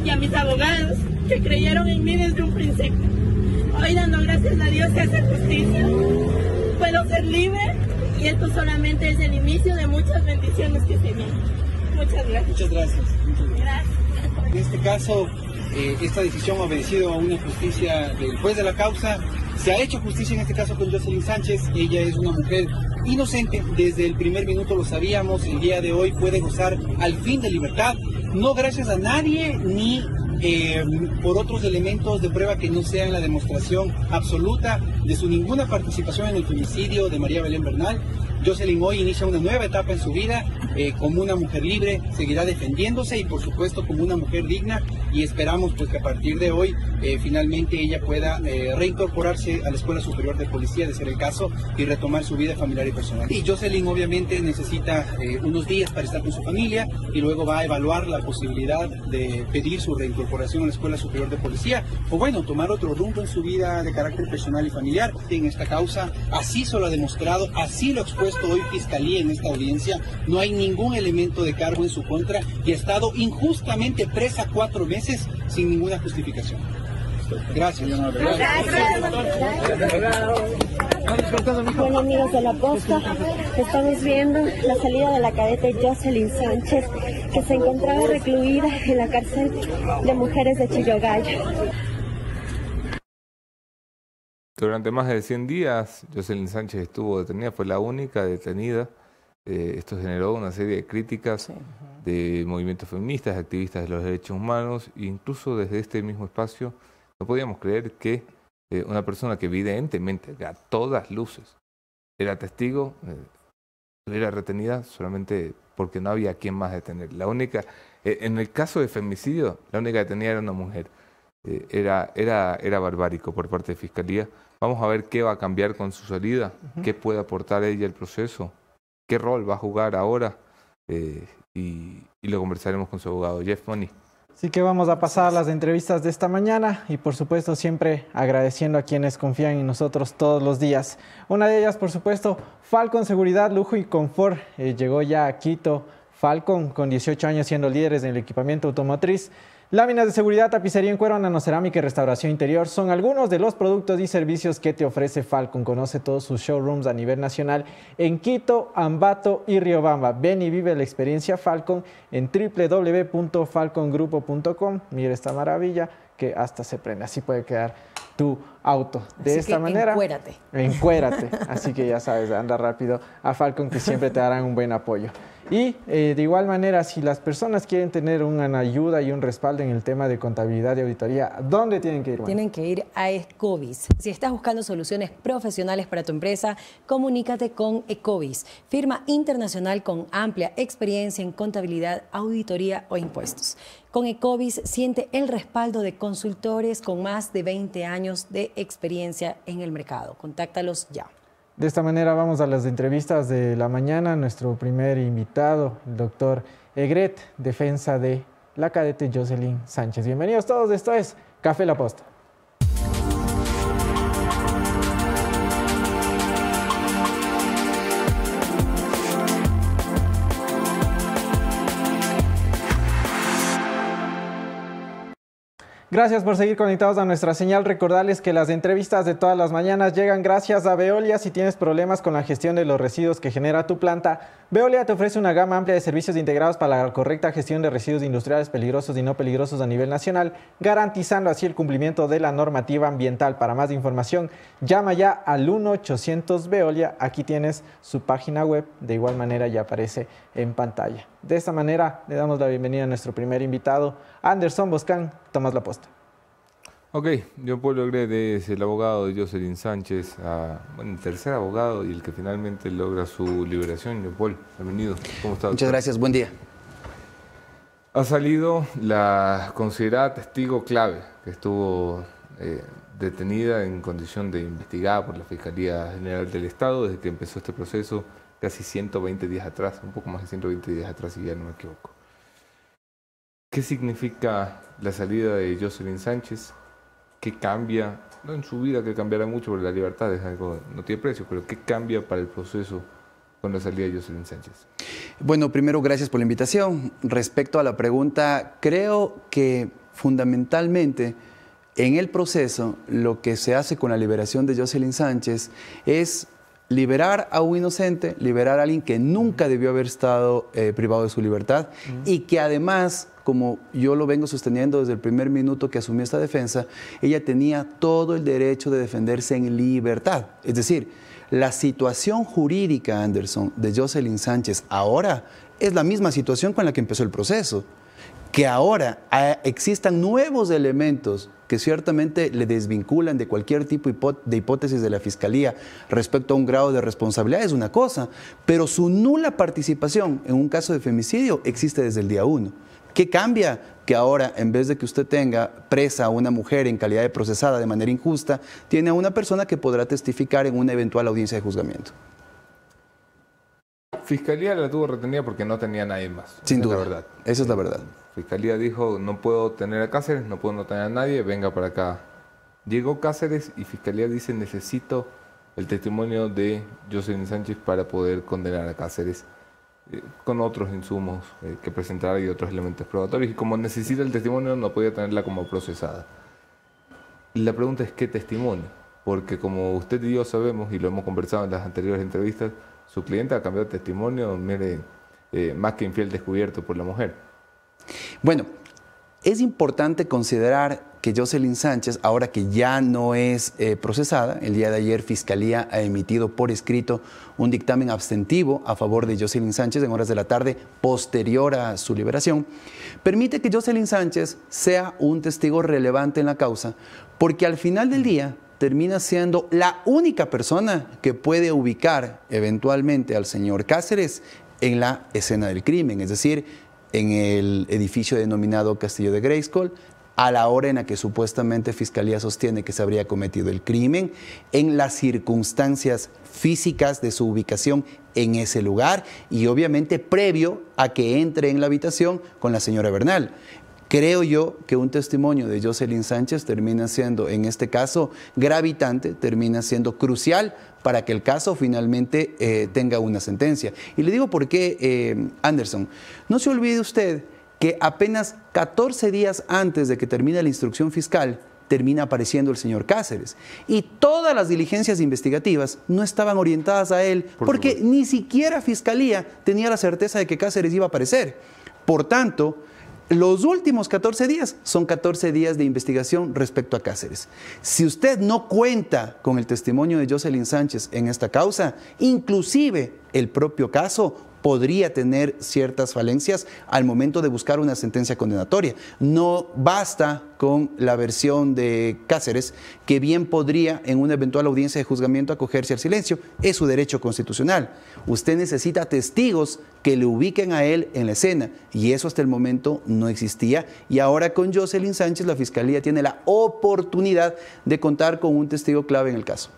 Y a mis abogados, que creyeron en mí desde un principio. Hoy dando gracias a Dios y hacer justicia, puedo ser libre y esto solamente es el inicio de muchas bendiciones que se vienen. Muchas gracias. Muchas gracias. En este caso, eh, esta decisión ha obedecido a una justicia del juez de la causa. Se ha hecho justicia en este caso con Jocelyn Sánchez. Ella es una mujer inocente. Desde el primer minuto lo sabíamos. El día de hoy puede gozar al fin de libertad. No gracias a nadie ni eh, por otros elementos de prueba que no sean la demostración absoluta de su ninguna participación en el femicidio de María Belén Bernal. Jocelyn hoy inicia una nueva etapa en su vida eh, como una mujer libre, seguirá defendiéndose y por supuesto como una mujer digna y esperamos pues que a partir de hoy eh, finalmente ella pueda eh, reincorporarse a la Escuela Superior de Policía, de ser el caso, y retomar su vida familiar y personal. Y Jocelyn obviamente necesita unos días para estar con su familia y luego va a evaluar la posibilidad de pedir su reincorporación a la Escuela Superior de Policía o bueno, tomar otro rumbo en su vida de carácter personal y familiar. En esta causa así se lo ha demostrado, así lo ha expuesto hoy Fiscalía en esta audiencia, no hay ningún elemento de cargo en su contra y ha estado injustamente presa cuatro meses sin ninguna justificación. Gracias. Bueno amigos de la posta, estamos viendo la salida de la cadete Jocelyn Sánchez, que se encontraba recluida en la cárcel de mujeres de Chillogallo. Durante más de 100 días, Jocelyn Sánchez estuvo detenida, fue la única detenida. Eh, esto generó una serie de críticas de movimientos feministas, activistas de los derechos humanos, e incluso desde este mismo espacio no podíamos creer que eh, una persona que evidentemente a todas luces era testigo, eh, era retenida solamente porque no había quien más detener. La única, en el caso de femicidio, la única detenida era una mujer. era, era, era barbárico por parte de Fiscalía Vamos a ver qué va a cambiar con su salida, qué puede aportar ella al proceso, qué rol va a jugar ahora eh, y, lo conversaremos con su abogado Jeff Money. Así que vamos a pasar a las entrevistas de esta mañana y por supuesto siempre agradeciendo a quienes confían en nosotros todos los días. Una de ellas, por supuesto, Falcon Seguridad, Lujo y Confort. Eh, llegó ya a Quito. Falcon, con 18 años siendo líderes en el equipamiento automotriz, Láminas de seguridad, tapicería en cuero, nanocerámica y restauración interior son algunos de los productos y servicios que te ofrece Falcon. Conoce todos sus showrooms a nivel nacional en Quito, Ambato y Riobamba. Ven y vive la experiencia Falcon en www.falcongrupo.com. Mira esta maravilla que hasta se prende. Así puede quedar tu auto. De esta manera. Encuérate. Encuérate. Así que ya sabes, anda rápido a Falcon que siempre te darán un buen apoyo. Y eh, de igual manera, si las personas quieren tener una ayuda y un respaldo en el tema de contabilidad y auditoría, ¿dónde tienen que ir? Tienen que ir a Ecovis. Si estás buscando soluciones profesionales para tu empresa, comunícate con Ecovis, firma internacional con amplia experiencia en contabilidad, auditoría o impuestos. Con Ecovis siente el respaldo de consultores con más de 20 años de experiencia en el mercado. Contáctalos ya. De esta manera vamos a las entrevistas de la mañana. Nuestro primer invitado, el doctor Egret, defensa de la cadete Jocelyn Sánchez. Bienvenidos todos, esto es Café La Posta. Gracias por seguir conectados a nuestra señal. Recordarles que las entrevistas de todas las mañanas llegan gracias a Veolia. Si tienes problemas con la gestión de los residuos que genera tu planta, Veolia te ofrece una gama amplia de servicios integrados para la correcta gestión de residuos industriales peligrosos y no peligrosos a nivel nacional, garantizando así el cumplimiento de la normativa ambiental. Para más información, llama ya al 1-800 Veolia. Aquí tienes su página web. De igual manera ya aparece en pantalla. De esta manera le damos la bienvenida a nuestro primer invitado, Anderson Boscan. Tomás la posta. Ok, yo Pablo Grede es el abogado de Jocelyn Sánchez, bueno, el tercer abogado y el que finalmente logra su liberación. Yo Paul, bienvenido. ¿Cómo estás? Muchas gracias, buen día. Ha salido la considerada testigo clave que estuvo eh, detenida en condición de investigada por la Fiscalía General del Estado desde que empezó este proceso casi 120 días atrás, un poco más de 120 días atrás, si ya no me equivoco. ¿Qué significa la salida de Jocelyn Sánchez? ¿Qué cambia? No en su vida que cambiará mucho, porque la libertad es algo, no tiene precio, pero ¿qué cambia para el proceso con la salida de Jocelyn Sánchez? Bueno, primero, gracias por la invitación. Respecto a la pregunta, creo que fundamentalmente en el proceso lo que se hace con la liberación de Jocelyn Sánchez es liberar a un inocente, liberar a alguien que nunca debió haber estado eh, privado de su libertad y que además, como yo lo vengo sosteniendo desde el primer minuto que asumió esta defensa, ella tenía todo el derecho de defenderse en libertad. Es decir, la situación jurídica, Anderson, de Jocelyn Sánchez ahora es la misma situación con la que empezó el proceso. Que ahora ah, existan nuevos elementos que ciertamente le desvinculan de cualquier tipo de hipótesis de la Fiscalía respecto a un grado de responsabilidad es una cosa, pero su nula participación en un caso de femicidio existe desde el día uno. ¿Qué cambia? Que ahora, en vez de que usted tenga presa a una mujer en calidad de procesada de manera injusta, tiene a una persona que podrá testificar en una eventual audiencia de juzgamiento. Fiscalía la tuvo retenida porque no tenía nadie más. Sin duda. verdad. Esa es la verdad. Fiscalía dijo, no puedo tener a Cáceres, no puedo no tener a nadie, venga para acá. Llegó Cáceres y Fiscalía dice, necesito el testimonio de Jocelyn Sánchez para poder condenar a Cáceres eh, con otros insumos eh, que presentar y otros elementos probatorios. Y como necesita el testimonio, no podía tenerla como procesada. Y la pregunta es, ¿qué testimonio? Porque como usted y yo sabemos, y lo hemos conversado en las anteriores entrevistas, su cliente ha cambiado de testimonio, mire, eh, más que infiel descubierto por la mujer. Bueno, es importante considerar que Jocelyn Sánchez, ahora que ya no es eh, procesada, el día de ayer Fiscalía ha emitido por escrito un dictamen abstentivo a favor de Jocelyn Sánchez en horas de la tarde posterior a su liberación, permite que Jocelyn Sánchez sea un testigo relevante en la causa, porque al final del día termina siendo la única persona que puede ubicar eventualmente al señor Cáceres en la escena del crimen, es decir, en el edificio denominado Castillo de Grayskull, a la hora en la que supuestamente Fiscalía sostiene que se habría cometido el crimen, en las circunstancias físicas de su ubicación en ese lugar y obviamente previo a que entre en la habitación con la señora Bernal. Creo yo que un testimonio de Jocelyn Sánchez termina siendo, en este caso, gravitante, termina siendo crucial para que el caso finalmente eh, tenga una sentencia. Y le digo por qué, eh, Anderson, no se olvide usted que apenas 14 días antes de que termine la instrucción fiscal, termina apareciendo el señor Cáceres. Y todas las diligencias investigativas no estaban orientadas a él porque ni siquiera Fiscalía tenía la certeza de que Cáceres iba a aparecer. Por tanto, los últimos 14 días son 14 días de investigación respecto a Cáceres. Si usted no cuenta con el testimonio de Jocelyn Sánchez en esta causa, inclusive el propio caso podría tener ciertas falencias al momento de buscar una sentencia condenatoria. No basta con la versión de Cáceres, que bien podría en una eventual audiencia de juzgamiento acogerse al silencio. Es su derecho constitucional. Usted necesita testigos que le ubiquen a él en la escena y eso hasta el momento no existía. Y ahora con Jocelyn Sánchez la Fiscalía tiene la oportunidad de contar con un testigo clave en el caso.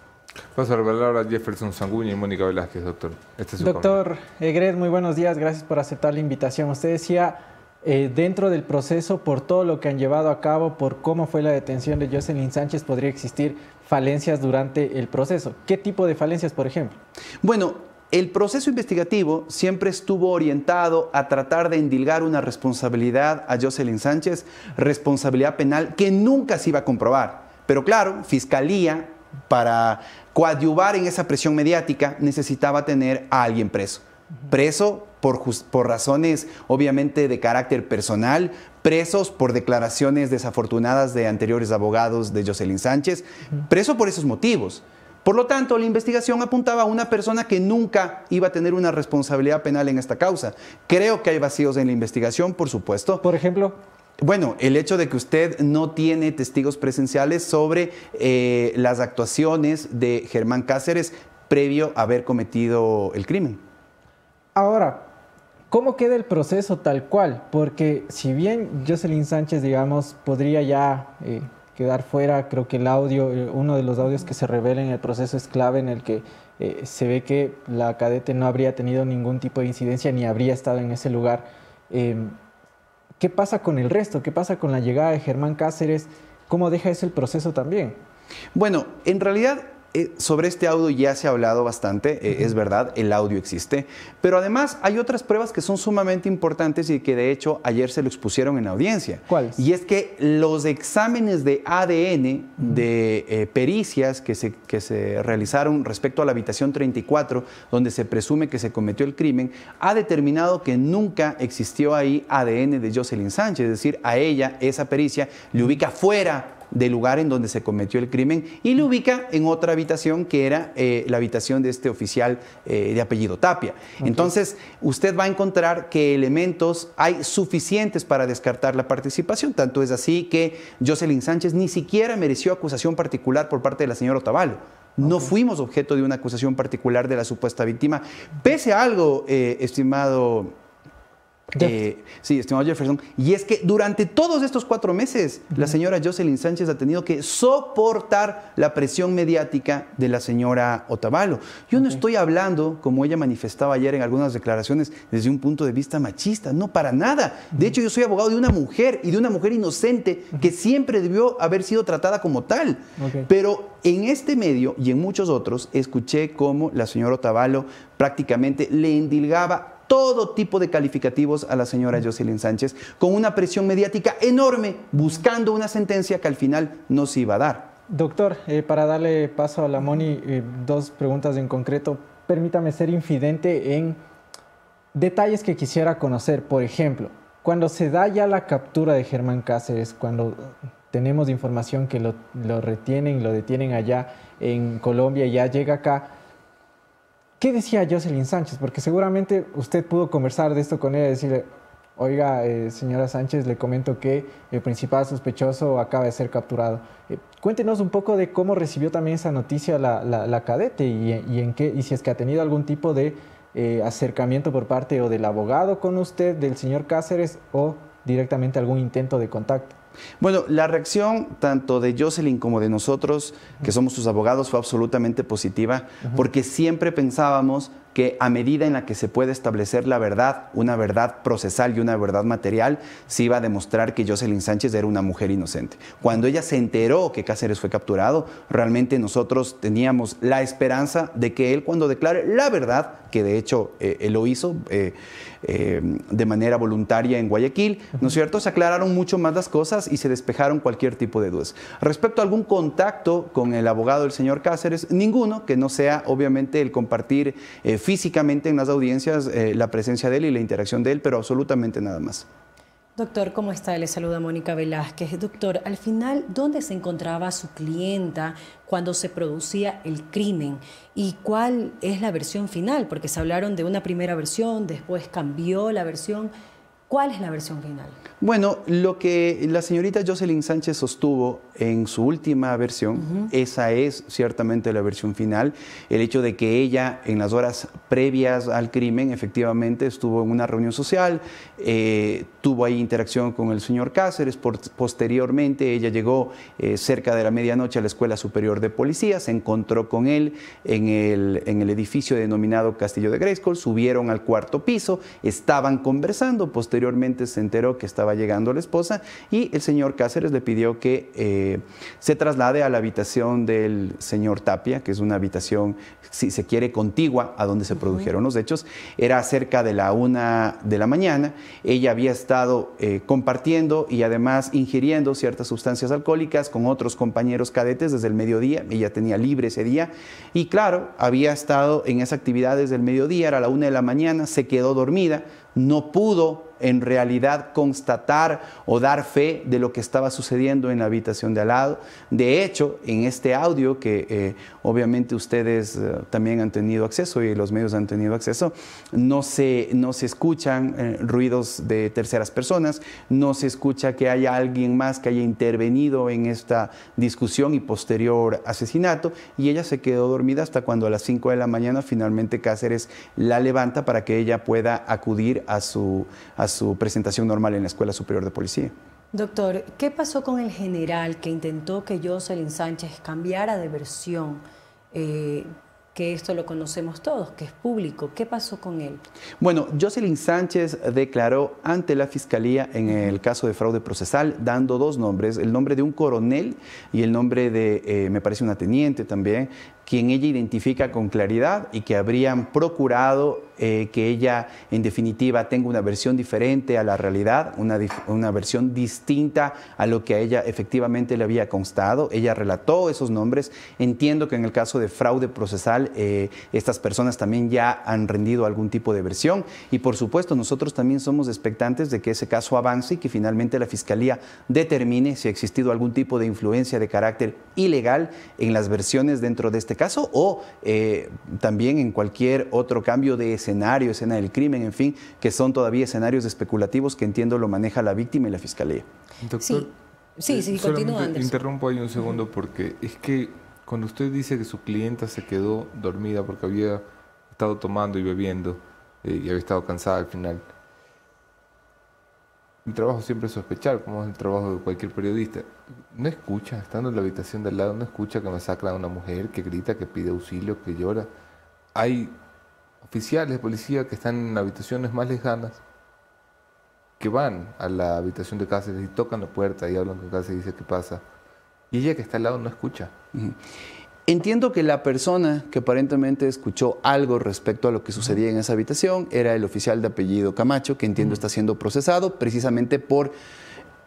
Paso a revelar ahora a Jefferson Sanguña y Mónica Velázquez, doctor. Este doctor Egred, muy buenos días, gracias por aceptar la invitación. Usted decía, eh, dentro del proceso, por todo lo que han llevado a cabo, por cómo fue la detención de Jocelyn Sánchez, podría existir falencias durante el proceso. ¿Qué tipo de falencias, por ejemplo? Bueno, el proceso investigativo siempre estuvo orientado a tratar de endilgar una responsabilidad a Jocelyn Sánchez, responsabilidad penal que nunca se iba a comprobar. Pero claro, Fiscalía para coadyuvar en esa presión mediática necesitaba tener a alguien preso. Preso por, por, razones obviamente de carácter personal, presos por declaraciones desafortunadas de anteriores abogados de Jocelyn Sánchez, preso por esos motivos. Por lo tanto, la investigación apuntaba a una persona que nunca iba a tener una responsabilidad penal en esta causa. Creo que hay vacíos en la investigación, por supuesto. Por ejemplo. Bueno, el hecho de que usted no tiene testigos presenciales sobre eh, las actuaciones de Germán Cáceres previo a haber cometido el crimen. Ahora, ¿cómo queda el proceso tal cual? Porque si bien Jocelyn Sánchez, digamos, podría ya eh, quedar fuera, creo que el audio, eh, uno de los audios que se revela en el proceso es clave en el que se ve que la cadete no habría tenido ningún tipo de incidencia ni habría estado en ese lugar. ¿Qué pasa con el resto? ¿Qué pasa con la llegada de Germán Cáceres? ¿Cómo deja ese proceso también? Bueno, en realidad eh, sobre este audio ya se ha hablado bastante, eh, es verdad, el audio existe, pero además hay otras pruebas que son sumamente importantes y que de hecho ayer se lo expusieron en audiencia. ¿Cuáles? Y es que los exámenes de ADN de eh, pericias que se, que se realizaron respecto a la habitación 34, donde se presume que se cometió el crimen, ha determinado que nunca existió ahí ADN de Jocelyn Sánchez, es decir, a ella esa pericia le ubica fuera del lugar en donde se cometió el crimen y le ubica en otra habitación que era eh, la habitación de este oficial eh, de apellido Tapia. Entonces, usted va a encontrar que elementos hay suficientes para descartar la participación. Tanto es así que Jocelyn Sánchez ni siquiera mereció acusación particular por parte de la señora Otavalo. No fuimos objeto de una acusación particular de la supuesta víctima. Pese a algo, eh, estimado eh, sí, estimado Jefferson. Y es que durante todos estos cuatro meses, la señora Jocelyn Sánchez ha tenido que soportar la presión mediática de la señora Otavalo. Yo no estoy hablando, como ella manifestaba ayer en algunas declaraciones, desde un punto de vista machista. No, para nada. De hecho, yo soy abogado de una mujer y de una mujer inocente que siempre debió haber sido tratada como tal. Pero en este medio y en muchos otros, escuché cómo la señora Otavalo prácticamente le endilgaba todo tipo de calificativos a la señora Jocelyn Sánchez, con una presión mediática enorme, buscando una sentencia que al final no se iba a dar. Doctor, eh, para darle paso a la Moni, eh, dos preguntas en concreto. Permítame ser infidente en detalles que quisiera conocer. Por ejemplo, cuando se da ya la captura de Germán Cáceres, cuando tenemos información que lo, lo retienen, lo detienen allá en Colombia y ya llega acá, ¿Qué decía Jocelyn Sánchez? Porque seguramente usted pudo conversar de esto con ella y decirle, oiga, eh, señora Sánchez, le comento que el principal sospechoso acaba de ser capturado. Eh, cuéntenos un poco de cómo recibió también esa noticia la, cadete y, en qué, y si es que ha tenido algún tipo de eh, acercamiento por parte o del abogado con usted, del señor Cáceres, o directamente algún intento de contacto. Bueno, la reacción tanto de Jocelyn como de nosotros, que somos sus abogados, fue absolutamente positiva, porque siempre pensábamos que a medida en la que se puede establecer la verdad, una verdad procesal y una verdad material, se iba a demostrar que Jocelyn Sánchez era una mujer inocente. Cuando ella se enteró que Cáceres fue capturado, realmente nosotros teníamos la esperanza de que él cuando declare la verdad, que de hecho eh, él lo hizo eh, eh, de manera voluntaria en Guayaquil, ¿no es cierto? Se aclararon mucho más las cosas y se despejaron cualquier tipo de dudas. Respecto a algún contacto con el abogado del señor Cáceres, ninguno que no sea obviamente el compartir físicamente en las audiencias eh, la presencia de él y la interacción de él, pero absolutamente nada más. Doctor, ¿cómo está? Le saluda Mónica Velázquez. Doctor, al final, ¿dónde se encontraba su clienta cuando se producía el crimen? ¿Y cuál es la versión final? Porque se hablaron de una primera versión, después cambió la versión. ¿Cuál es la versión final? Bueno, lo que la señorita Jocelyn Sánchez sostuvo en su última versión, esa es ciertamente la versión final, el hecho de que ella en las horas previas al crimen efectivamente estuvo en una reunión social, eh, tuvo ahí interacción con el señor Cáceres, posteriormente ella llegó eh, cerca de la medianoche a la Escuela Superior de Policía, se encontró con él en el, en el edificio denominado Castillo de Grayskull, subieron al cuarto piso, estaban conversando, posteriormente se enteró que estaba llegando la esposa y el señor Cáceres le pidió que eh, se traslade a la habitación del señor Tapia, que es una habitación, si se quiere, contigua a donde se produjeron los hechos. Era cerca de la una de la mañana. Ella había estado eh, compartiendo y además ingiriendo ciertas sustancias alcohólicas con otros compañeros cadetes desde el mediodía. Ella tenía libre ese día. Y claro, había estado en esa actividad desde el mediodía, era la una de la mañana, se quedó dormida, no pudo en realidad constatar o dar fe de lo que estaba sucediendo en la habitación de al lado. De hecho, en este audio que eh, obviamente ustedes eh, también han tenido acceso y los medios han tenido acceso, no se, no se escuchan eh, ruidos de terceras personas, no se escucha que haya alguien más que haya intervenido en esta discusión y posterior asesinato y ella se quedó dormida hasta cuando a las 5 de la mañana finalmente Cáceres la levanta para que ella pueda acudir a su, su presentación normal en la Escuela Superior de Policía. Doctor, ¿qué pasó con el general que intentó que Jocelyn Sánchez cambiara de versión? Eh, que esto lo conocemos todos, que es público. ¿Qué pasó con él? Bueno, Jocelyn Sánchez declaró ante la Fiscalía en el caso de fraude procesal, dando dos nombres, el nombre de un coronel y el nombre de, eh, me parece, una teniente también, quien ella identifica con claridad y que habrían procurado eh, que ella en definitiva tenga una versión diferente a la realidad, una, una, versión distinta a lo que a ella efectivamente le había constado. Ella relató esos nombres. Entiendo que en el caso de fraude procesal eh, estas personas también ya han rendido algún tipo de versión y por supuesto nosotros también somos expectantes de que ese caso avance y que finalmente la Fiscalía determine si ha existido algún tipo de influencia de carácter ilegal en las versiones dentro de este caso o eh, también en cualquier otro cambio de escenario, escena del crimen, en fin, que son todavía escenarios especulativos que entiendo lo maneja la víctima y la fiscalía. Doctor, sí, sí, sí continúa. Interrumpo ahí un segundo porque es que cuando usted dice que su clienta se quedó dormida porque había estado tomando y bebiendo eh, y había estado cansada al final, mi trabajo siempre es sospechar, como es el trabajo de cualquier periodista. No escucha, estando en la habitación del lado, no escucha que masacra a una mujer, que grita, que pide auxilio, que llora. Hay oficiales de policía que están en habitaciones más lejanas, que van a la habitación de Cáceres y tocan la puerta y hablan con Cáceres y dicen qué pasa. Y ella que está al lado no escucha. Entiendo que la persona que aparentemente escuchó algo respecto a lo que sucedía en esa habitación era el oficial de apellido Camacho, que entiendo está siendo procesado precisamente por,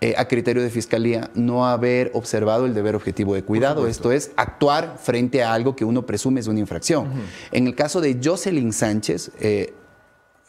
eh, a criterio de fiscalía, no haber observado el deber objetivo de cuidado. Esto es, actuar frente a algo que uno presume es una infracción. En el caso de Jocelyn Sánchez, eh,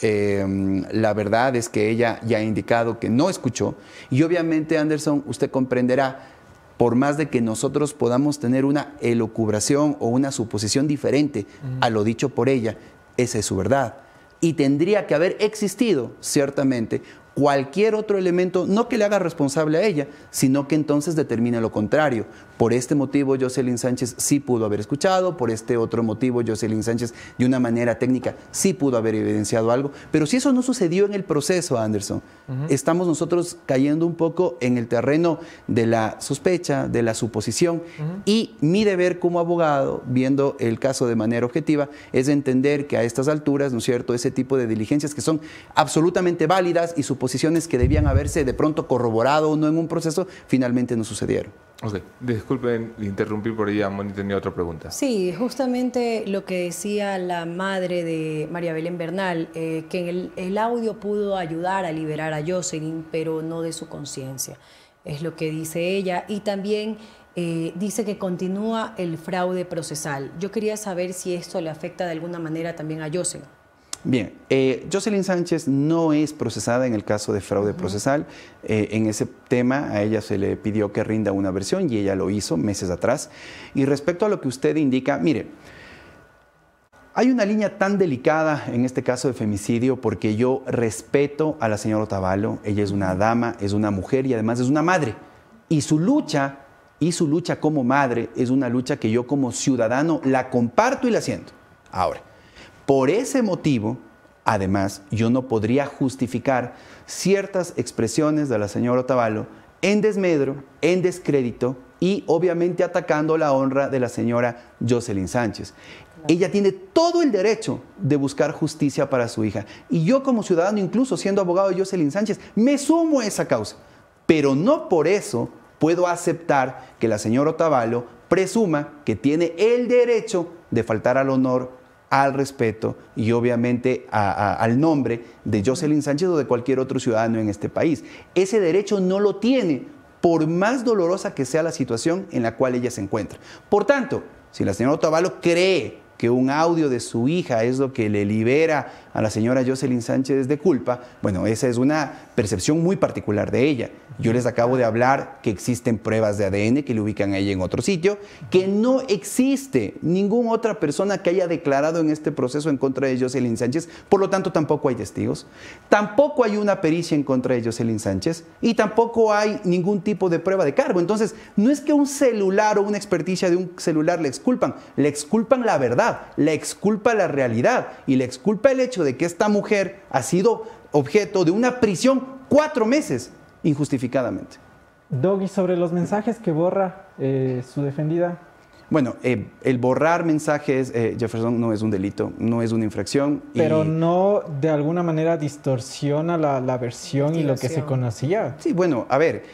em, la verdad es que ella ya ha indicado que no escuchó y obviamente Anderson, usted comprenderá por más de que nosotros podamos tener una elocubración o una suposición diferente a lo dicho por ella, esa es su verdad. Y tendría que haber existido, ciertamente, cualquier otro elemento, no que le haga responsable a ella, sino que entonces determine lo contrario. Por este motivo, Jocelyn Sánchez sí pudo haber escuchado, por este otro motivo, Jocelyn Sánchez de una manera técnica sí pudo haber evidenciado algo, pero si eso no sucedió en el proceso, Anderson, estamos nosotros cayendo un poco en el terreno de la sospecha, de la suposición, y mi deber como abogado, viendo el caso de manera objetiva, es entender que a estas alturas, ¿no es cierto?, ese tipo de diligencias que son absolutamente válidas y suposiciones que debían haberse de pronto corroborado o no en un proceso, finalmente no sucedieron. Ok, disculpen interrumpir por ella, Moni tenía otra pregunta. Sí, justamente lo que decía la madre de María Belén Bernal, eh, que el, el, audio pudo ayudar a liberar a Jocelyn, pero no de su conciencia, es lo que dice ella, y también eh, dice que continúa el fraude procesal. Yo quería saber si esto le afecta de alguna manera también a Jocelyn. Bien, eh, Jocelyn Sánchez no es procesada en el caso de fraude procesal. Eh, en ese tema a ella se le pidió que rinda una versión y ella lo hizo meses atrás. Y respecto a lo que usted indica, mire, hay una línea tan delicada en este caso de femicidio porque yo respeto a la señora Otavalo, ella es una dama, es una mujer y además es una madre. Y su lucha, y su lucha como madre, es una lucha que yo como ciudadano la comparto y la siento. Ahora, por ese motivo, además, yo no podría justificar ciertas expresiones de la señora Otavalo en desmedro, en descrédito y obviamente atacando la honra de la señora Jocelyn Sánchez. Ella tiene todo el derecho de buscar justicia para su hija. Y yo como ciudadano, incluso siendo abogado de Jocelyn Sánchez, me sumo a esa causa. Pero no por eso puedo aceptar que la señora Otavalo presuma que tiene el derecho de faltar al honor al respeto y obviamente al nombre de Jocelyn Sánchez o de cualquier otro ciudadano en este país. Ese derecho no lo tiene, por más dolorosa que sea la situación en la cual ella se encuentra. Por tanto, si la señora Otavalo cree que un audio de su hija es lo que le libera a la señora Jocelyn Sánchez de culpa, bueno, esa es una percepción muy particular de ella. Yo les acabo de hablar que existen pruebas de ADN que le ubican a ella en otro sitio, que no existe ninguna otra persona que haya declarado en este proceso en contra de Jocelyn Sánchez, por lo tanto tampoco hay testigos, tampoco hay una pericia en contra de Jocelyn Sánchez y tampoco hay ningún tipo de prueba de cargo. Entonces, no es que un celular o una experticia de un celular le exculpan, le exculpan la verdad, le exculpa la realidad y le exculpa el hecho de que esta mujer ha sido objeto de una prisión cuatro meses injustificadamente. Doggy, sobre los mensajes que borra eh, su defendida. Bueno, eh, el borrar mensajes, eh, Jefferson, no es un delito, no es una infracción. Pero no de alguna manera distorsiona la, versión y lo que se conocía. Sí, bueno, a ver,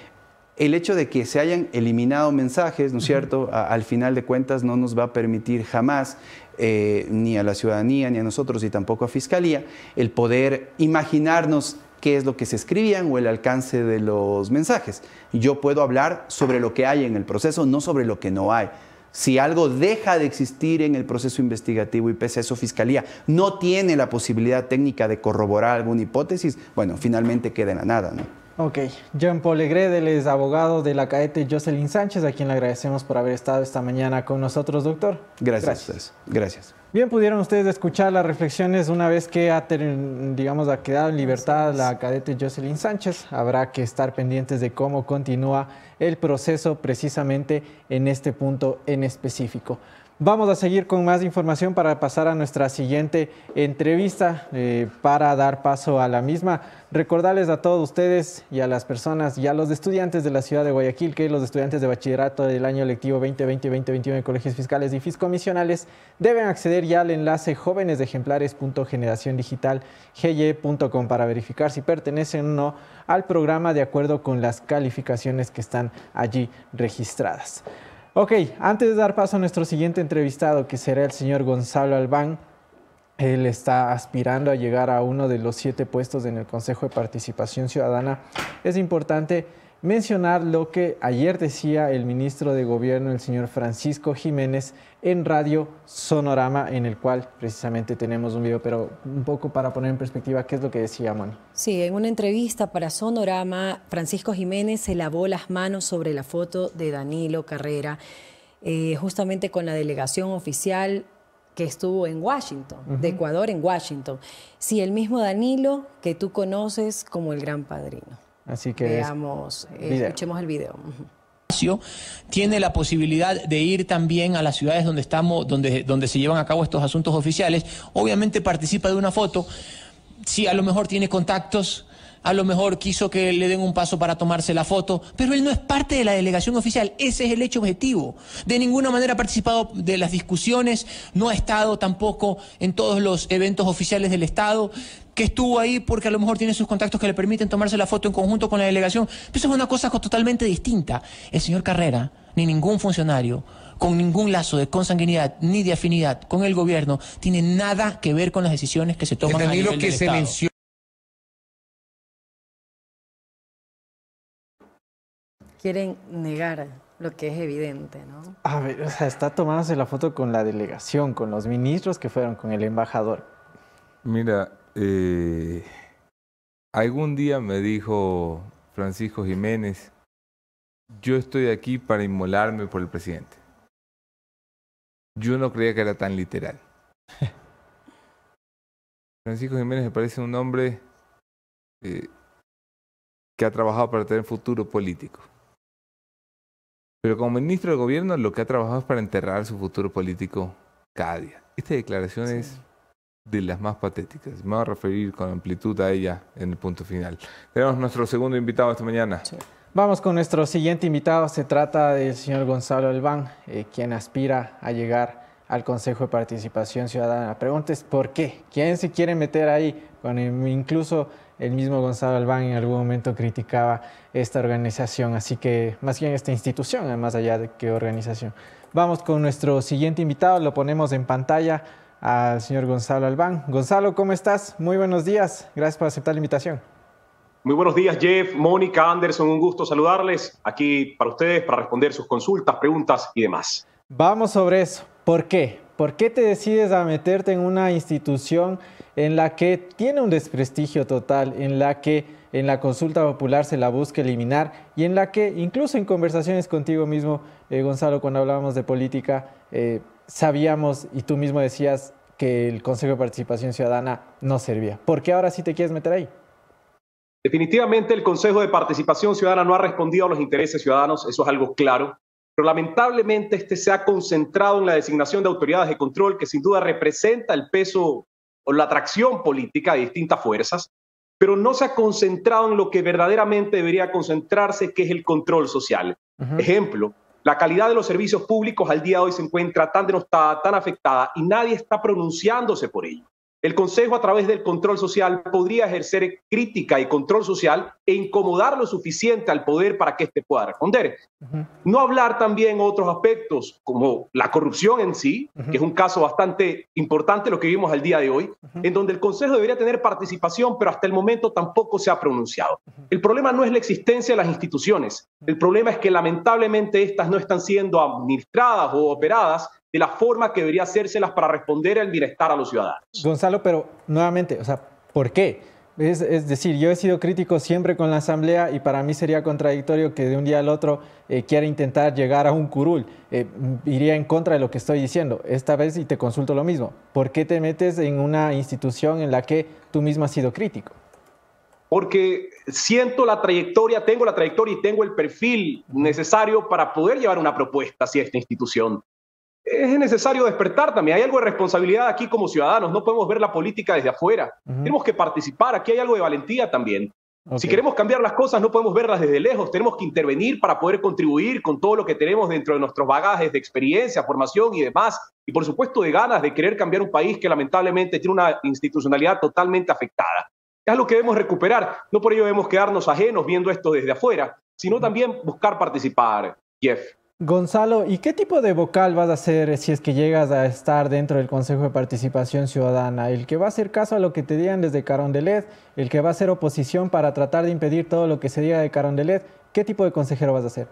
el hecho de que se hayan eliminado mensajes, ¿no es cierto?, al final de cuentas no nos va a permitir jamás eh, ni a la ciudadanía, ni a nosotros, y tampoco a Fiscalía, el poder imaginarnos qué es lo que se escribían o el alcance de los mensajes. Yo puedo hablar sobre lo que hay en el proceso, no sobre lo que no hay. Si algo deja de existir en el proceso investigativo y pese a eso Fiscalía no tiene la posibilidad técnica de corroborar alguna hipótesis, bueno, finalmente queda en la nada, ¿no? Ok, Jean Paul Legredel es abogado de la cadete Jocelyn Sánchez, a quien le agradecemos por haber estado esta mañana con nosotros, doctor. Gracias. Gracias. Gracias. Bien, pudieron ustedes escuchar las reflexiones una vez que ha, digamos, ha quedado en libertad la cadete Jocelyn Sánchez. Habrá que estar pendientes de cómo continúa el proceso precisamente en este punto en específico. Vamos a seguir con más información para pasar a nuestra siguiente entrevista eh, para dar paso a la misma. Recordarles a todos ustedes y a las personas y a los estudiantes de la ciudad de Guayaquil que los estudiantes de bachillerato del año lectivo 2020-2021 en colegios fiscales y fiscomisionales deben acceder ya al enlace jóvenesejemplares.generaciondigital.gye.com para verificar si pertenecen o no al programa de acuerdo con las calificaciones que están allí registradas. Ok, antes de dar paso a nuestro siguiente entrevistado, que será el señor Gonzalo Albán, él está aspirando a llegar a uno de los siete puestos en el Consejo de Participación Ciudadana. Es importante mencionar lo que ayer decía el ministro de Gobierno, el señor Francisco Jiménez, en Radio Sonorama, en el cual precisamente tenemos un video, pero un poco para poner en perspectiva qué es lo que decía Moni. Sí, en una entrevista para Sonorama, Francisco Jiménez se lavó las manos sobre la foto de Danilo Carrera, eh, justamente con la delegación oficial que estuvo en Washington, de Ecuador en Washington. Sí, el mismo Danilo que tú conoces como el gran padrino. Así que veamos, eh, escuchemos el video. Tiene la posibilidad de ir también a las ciudades donde estamos, donde, donde se llevan a cabo estos asuntos oficiales. Obviamente participa de una foto. Si a lo mejor tiene contactos, a lo mejor quiso que le den un paso para tomarse la foto, pero él no es parte de la delegación oficial, ese es el hecho objetivo. De ninguna manera ha participado de las discusiones, no ha estado tampoco en todos los eventos oficiales del Estado, que estuvo ahí porque a lo mejor tiene sus contactos que le permiten tomarse la foto en conjunto con la delegación, pero eso es una cosa totalmente distinta. El señor Carrera, ni ningún funcionario, con ningún lazo de consanguinidad ni de afinidad con el gobierno, tiene nada que ver con las decisiones que se toman a nivel que se Estado. quieren negar lo que es evidente, ¿no? A ver, o sea, está tomándose la foto con la delegación, con los ministros que fueron, con el embajador. Mira, eh, algún día me dijo Francisco Jiménez, yo estoy aquí para inmolarme por el presidente. Yo no creía que era tan literal. <laughs> Francisco Jiménez me parece un hombre eh, que ha trabajado para tener futuro político. Pero como ministro de gobierno lo que ha trabajado es para enterrar su futuro político cada día. Esta declaración es de las más patéticas. Me voy a referir con amplitud a ella en el punto final. Tenemos nuestro segundo invitado esta mañana. Vamos con nuestro siguiente invitado. Se trata del señor Gonzalo Elván, eh, quien aspira a llegar al Consejo de Participación Ciudadana. La pregunta es ¿por qué? ¿Quién se quiere meter ahí? Bueno, incluso el mismo Gonzalo Albán en algún momento criticaba esta organización, así que más bien esta institución, más allá de qué organización. Vamos con nuestro siguiente invitado, lo ponemos en pantalla al señor Gonzalo Albán. Gonzalo, ¿cómo estás? Muy buenos días, gracias por aceptar la invitación. Muy buenos días, Jeff, Mónica, Anderson, un gusto saludarles aquí para ustedes, para responder sus consultas, preguntas y demás. Vamos sobre eso. ¿Por qué? ¿Por qué te decides a meterte en una institución en la que tiene un desprestigio total, en la que en la consulta popular se la busca eliminar y en la que incluso en conversaciones contigo mismo, eh, Gonzalo, cuando hablábamos de política, eh, sabíamos y tú mismo decías que el Consejo de Participación Ciudadana no servía. ¿Por qué ahora sí te quieres meter ahí? Definitivamente el Consejo de Participación Ciudadana no ha respondido a los intereses ciudadanos, eso es algo claro pero lamentablemente este se ha concentrado en la designación de autoridades de control que sin duda representa el peso o la atracción política de distintas fuerzas, pero no se ha concentrado en lo que verdaderamente debería concentrarse, que es el control social. Ejemplo, la calidad de los servicios públicos al día de hoy se encuentra tan denostada, tan afectada y nadie está pronunciándose por ello. El Consejo a través del control social podría ejercer crítica y control social e incomodar lo suficiente al poder para que éste pueda responder. No hablar también otros aspectos como la corrupción en sí, que es un caso bastante importante lo que vimos al día de hoy, en donde el Consejo debería tener participación, pero hasta el momento tampoco se ha pronunciado. El problema no es la existencia de las instituciones, el problema es que lamentablemente estas no están siendo administradas o operadas de la forma que debería hacérselas para responder al bienestar a los ciudadanos. Gonzalo, pero nuevamente, o sea, ¿por qué? Es, decir, yo he sido crítico siempre con la Asamblea y para mí sería contradictorio que de un día al otro eh, quiera intentar llegar a un curul. Eh, iría en contra de lo que estoy diciendo. Esta vez y te consulto lo mismo. ¿Por qué te metes en una institución en la que tú mismo has sido crítico? Porque siento la trayectoria, tengo la trayectoria y tengo el perfil necesario para poder llevar una propuesta hacia esta institución es necesario despertar también. Hay algo de responsabilidad aquí como ciudadanos. No podemos ver la política desde afuera. Tenemos que participar. Aquí hay algo de valentía también. Si queremos cambiar las cosas, no podemos verlas desde lejos. Tenemos que intervenir para poder contribuir con todo lo que tenemos dentro de nuestros bagajes de experiencia, formación y demás. Y por supuesto de ganas de querer cambiar un país que lamentablemente tiene una institucionalidad totalmente afectada. Es lo que debemos recuperar. No por ello debemos quedarnos ajenos viendo esto desde afuera, sino también buscar participar, Jeff. Gonzalo, ¿y qué tipo de vocal vas a hacer si es que llegas a estar dentro del Consejo de Participación Ciudadana? ¿El que va a hacer caso a lo que te digan desde Carondelet? ¿El que va a hacer oposición para tratar de impedir todo lo que se diga de Carondelet? ¿Qué tipo de consejero vas a ser?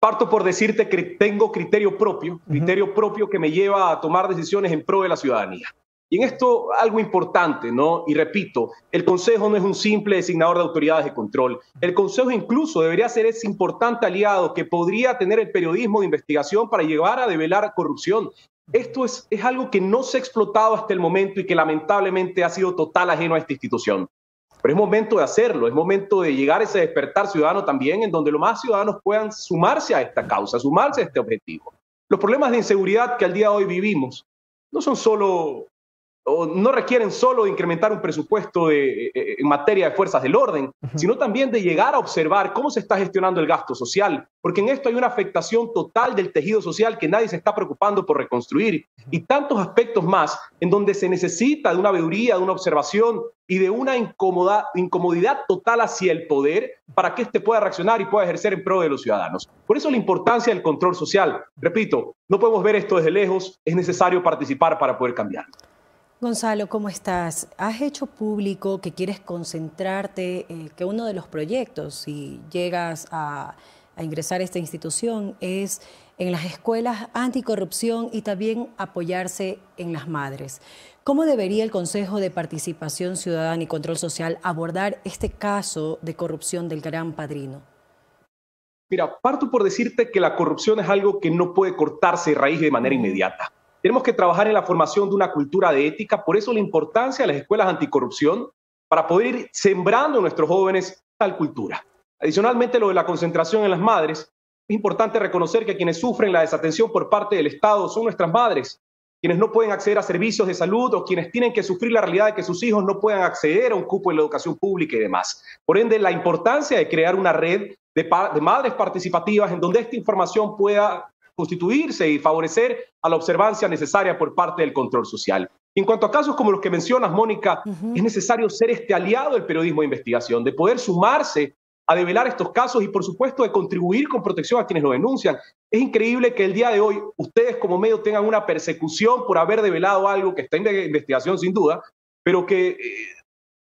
Parto por decirte que tengo criterio propio, criterio propio que me lleva a tomar decisiones en pro de la ciudadanía. Y en esto algo importante, ¿no? Y repito, el Consejo no es un simple designador de autoridades de control. El Consejo incluso debería ser ese importante aliado que podría tener el periodismo de investigación para llevar a develar corrupción. Esto es, es algo que no se ha explotado hasta el momento y que lamentablemente ha sido total ajeno a esta institución. Pero es momento de hacerlo, es momento de llegar a ese despertar ciudadano también, en donde los más ciudadanos puedan sumarse a esta causa, sumarse a este objetivo. Los problemas de inseguridad que al día de hoy vivimos no son solo no requieren solo de incrementar un presupuesto eh, eh, en materia de fuerzas del orden, sino también de llegar a observar cómo se está gestionando el gasto social, porque en esto hay una afectación total del tejido social que nadie se está preocupando por reconstruir y tantos aspectos más en donde se necesita de una veeduría, de una observación y de una incomodidad total hacia el poder para que éste pueda reaccionar y pueda ejercer en pro de los ciudadanos. Por eso la importancia del control social. Repito, no podemos ver esto desde lejos, es necesario participar para poder cambiarlo. Gonzalo, ¿cómo estás? Has hecho público que quieres concentrarte, eh, que uno de los proyectos, si llegas a, ingresar a esta institución, es en las escuelas anticorrupción y también apoyarse en las madres. ¿Cómo debería el Consejo de Participación Ciudadana y Control Social abordar este caso de corrupción del gran padrino? Mira, parto por decirte que la corrupción es algo que no puede cortarse de raíz de manera inmediata. Tenemos que trabajar en la formación de una cultura de ética, por eso la importancia de las escuelas anticorrupción para poder ir sembrando en nuestros jóvenes tal cultura. Adicionalmente, lo de la concentración en las madres, es importante reconocer que quienes sufren la desatención por parte del Estado son nuestras madres, quienes no pueden acceder a servicios de salud o quienes tienen que sufrir la realidad de que sus hijos no puedan acceder a un cupo en la educación pública y demás. Por ende, la importancia de crear una red de, de madres participativas en donde esta información pueda constituirse y favorecer a la observancia necesaria por parte del control social. En cuanto a casos como los que mencionas, Mónica, es necesario ser este aliado del periodismo de investigación, de poder sumarse a develar estos casos y, por supuesto, de contribuir con protección a quienes lo denuncian. Es increíble que el día de hoy ustedes como medio tengan una persecución por haber develado algo que está en investigación sin duda, pero que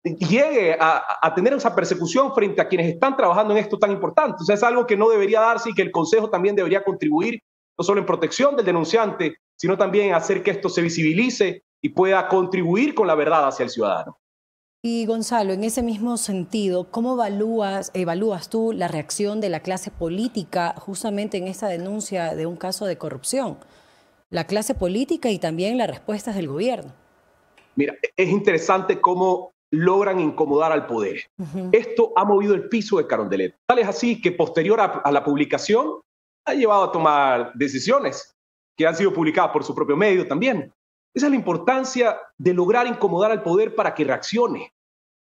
eh, llegue a, a, tener esa persecución frente a quienes están trabajando en esto tan importante. O sea, es algo que no debería darse y que el Consejo también debería contribuir no solo en protección del denunciante, sino también en hacer que esto se visibilice y pueda contribuir con la verdad hacia el ciudadano. Y Gonzalo, en ese mismo sentido, ¿cómo evalúas, evalúas tú la reacción de la clase política justamente en esta denuncia de un caso de corrupción? La clase política y también las respuestas del gobierno. Mira, es interesante cómo logran incomodar al poder. Esto ha movido el piso de Carondelet. Tal es así que posterior a la publicación, ha llevado a tomar decisiones que han sido publicadas por su propio medio también. Esa es la importancia de lograr incomodar al poder para que reaccione.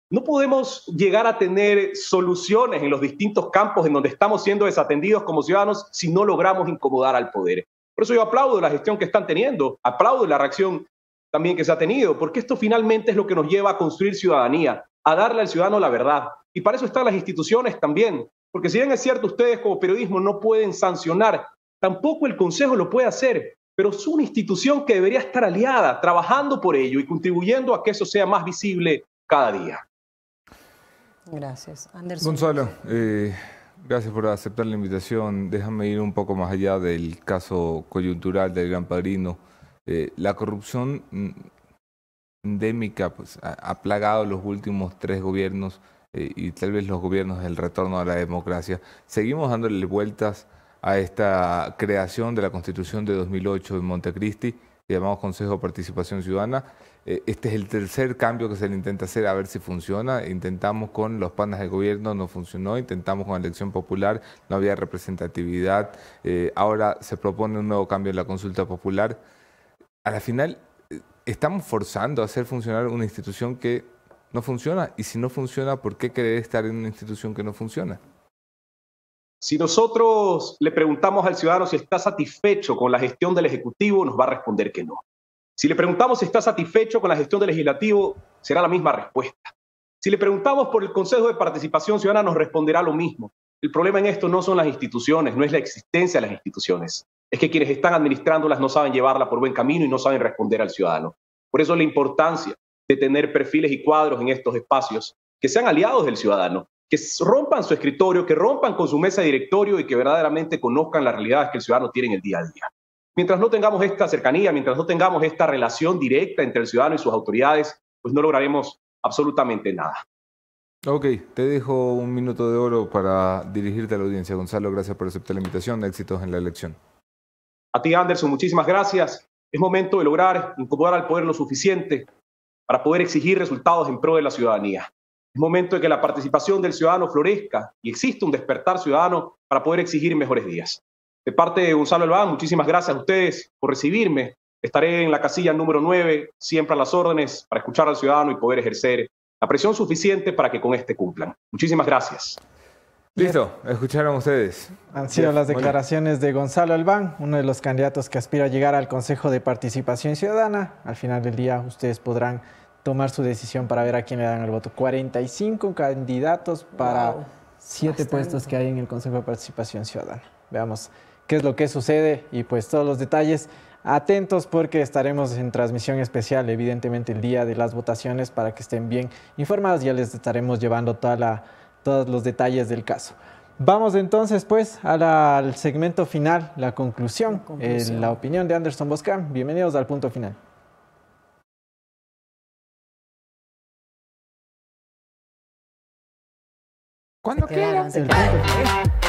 No podemos llegar a tener soluciones en los distintos campos en donde estamos siendo desatendidos como ciudadanos si no logramos incomodar al poder. Por eso yo aplaudo la gestión que están teniendo, aplaudo la reacción también que se ha tenido, porque esto finalmente es lo que nos lleva a construir ciudadanía, a darle al ciudadano la verdad. Y para eso están las instituciones también, porque si bien es cierto, ustedes como periodismo no pueden sancionar, tampoco el Consejo lo puede hacer, pero es una institución que debería estar aliada, trabajando por ello y contribuyendo a que eso sea más visible cada día. Gracias. Anderson. Gonzalo, eh, gracias por aceptar la invitación. Déjame ir un poco más allá del caso coyuntural del Gran Padrino. Eh, la corrupción mm, endémica pues, ha, ha, plagado los últimos tres gobiernos eh, y tal vez los gobiernos del retorno a la democracia. Seguimos dándole vueltas a esta creación de la Constitución de 2008 en Montecristi, que llamamos Consejo de Participación Ciudadana. Eh, este es el tercer cambio que se le intenta hacer a ver si funciona. Intentamos con los panas de gobierno, no funcionó. Intentamos con elección popular, no había representatividad. Eh, ahora se propone un nuevo cambio en la consulta popular. A la final, estamos forzando a hacer funcionar una institución que no funciona. Y si no funciona, ¿por qué querer estar en una institución que no funciona? Si nosotros le preguntamos al ciudadano si está satisfecho con la gestión del Ejecutivo, nos va a responder que no. Si le preguntamos si está satisfecho con la gestión del Legislativo, será la misma respuesta. Si le preguntamos por el Consejo de Participación Ciudadana, nos responderá lo mismo. El problema en esto no son las instituciones, no es la existencia de las instituciones. Es que quienes están administrándolas no saben llevarla por buen camino y no saben responder al ciudadano. Por eso la importancia de tener perfiles y cuadros en estos espacios que sean aliados del ciudadano, que rompan su escritorio, que rompan con su mesa de directorio y que verdaderamente conozcan las realidades que el ciudadano tiene en el día a día. Mientras no tengamos esta cercanía, mientras no tengamos esta relación directa entre el ciudadano y sus autoridades, pues no lograremos absolutamente nada. Ok, te dejo un minuto de oro para dirigirte a la audiencia. Gonzalo, gracias por aceptar la invitación. Éxitos en la elección. A ti, Anderson, muchísimas gracias. Es momento de lograr incomodar al poder lo suficiente para poder exigir resultados en pro de la ciudadanía. Es momento de que la participación del ciudadano florezca y exista un despertar ciudadano para poder exigir mejores días. De parte de Gonzalo Albán, muchísimas gracias a ustedes por recibirme. Estaré en la casilla número 9, siempre a las órdenes, para escuchar al ciudadano y poder ejercer la presión suficiente para que con este cumplan. Muchísimas gracias. Listo, escucharon ustedes. Han sido las declaraciones de Gonzalo Albán, uno de los candidatos que aspira a llegar al Consejo de Participación Ciudadana. Al final del día ustedes podrán tomar su decisión para ver a quién le dan el voto. 45 candidatos para wow. siete puestos que hay en el Consejo de Participación Ciudadana. Veamos qué es lo que sucede y pues todos los detalles. Atentos porque estaremos en transmisión especial, evidentemente el día de las votaciones, para que estén bien informados. Ya les estaremos llevando toda la, todos los detalles del caso. Vamos entonces pues la, al segmento final, la conclusión, la, conclusión. Eh, la opinión de Anderson Boscan. Bienvenidos al punto final. Cuando quieran. <laughs>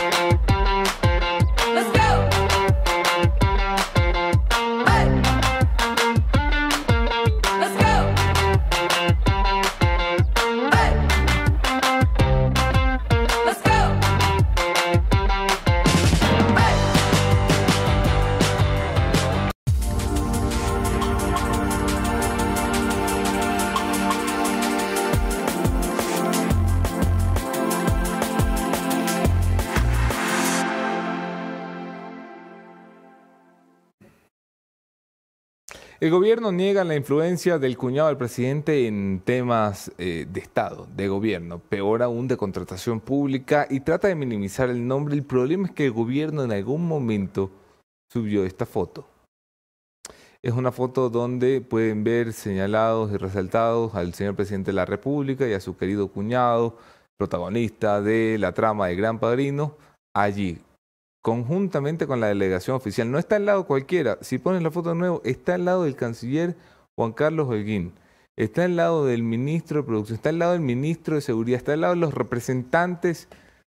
El gobierno niega la influencia del cuñado del presidente en temas eh, de Estado, de gobierno, peor aún de contratación pública y trata de minimizar el nombre. El problema es que el gobierno en algún momento subió esta foto. Es una foto donde pueden ver señalados y resaltados al señor presidente de la República y a su querido cuñado, protagonista de la trama de Gran Padrino, allí conjuntamente con la delegación oficial. No está al lado cualquiera. Si pones la foto de nuevo, está al lado del canciller Juan Carlos Holguín. Está al lado del ministro de Producción, está al lado del ministro de Seguridad, está al lado de los representantes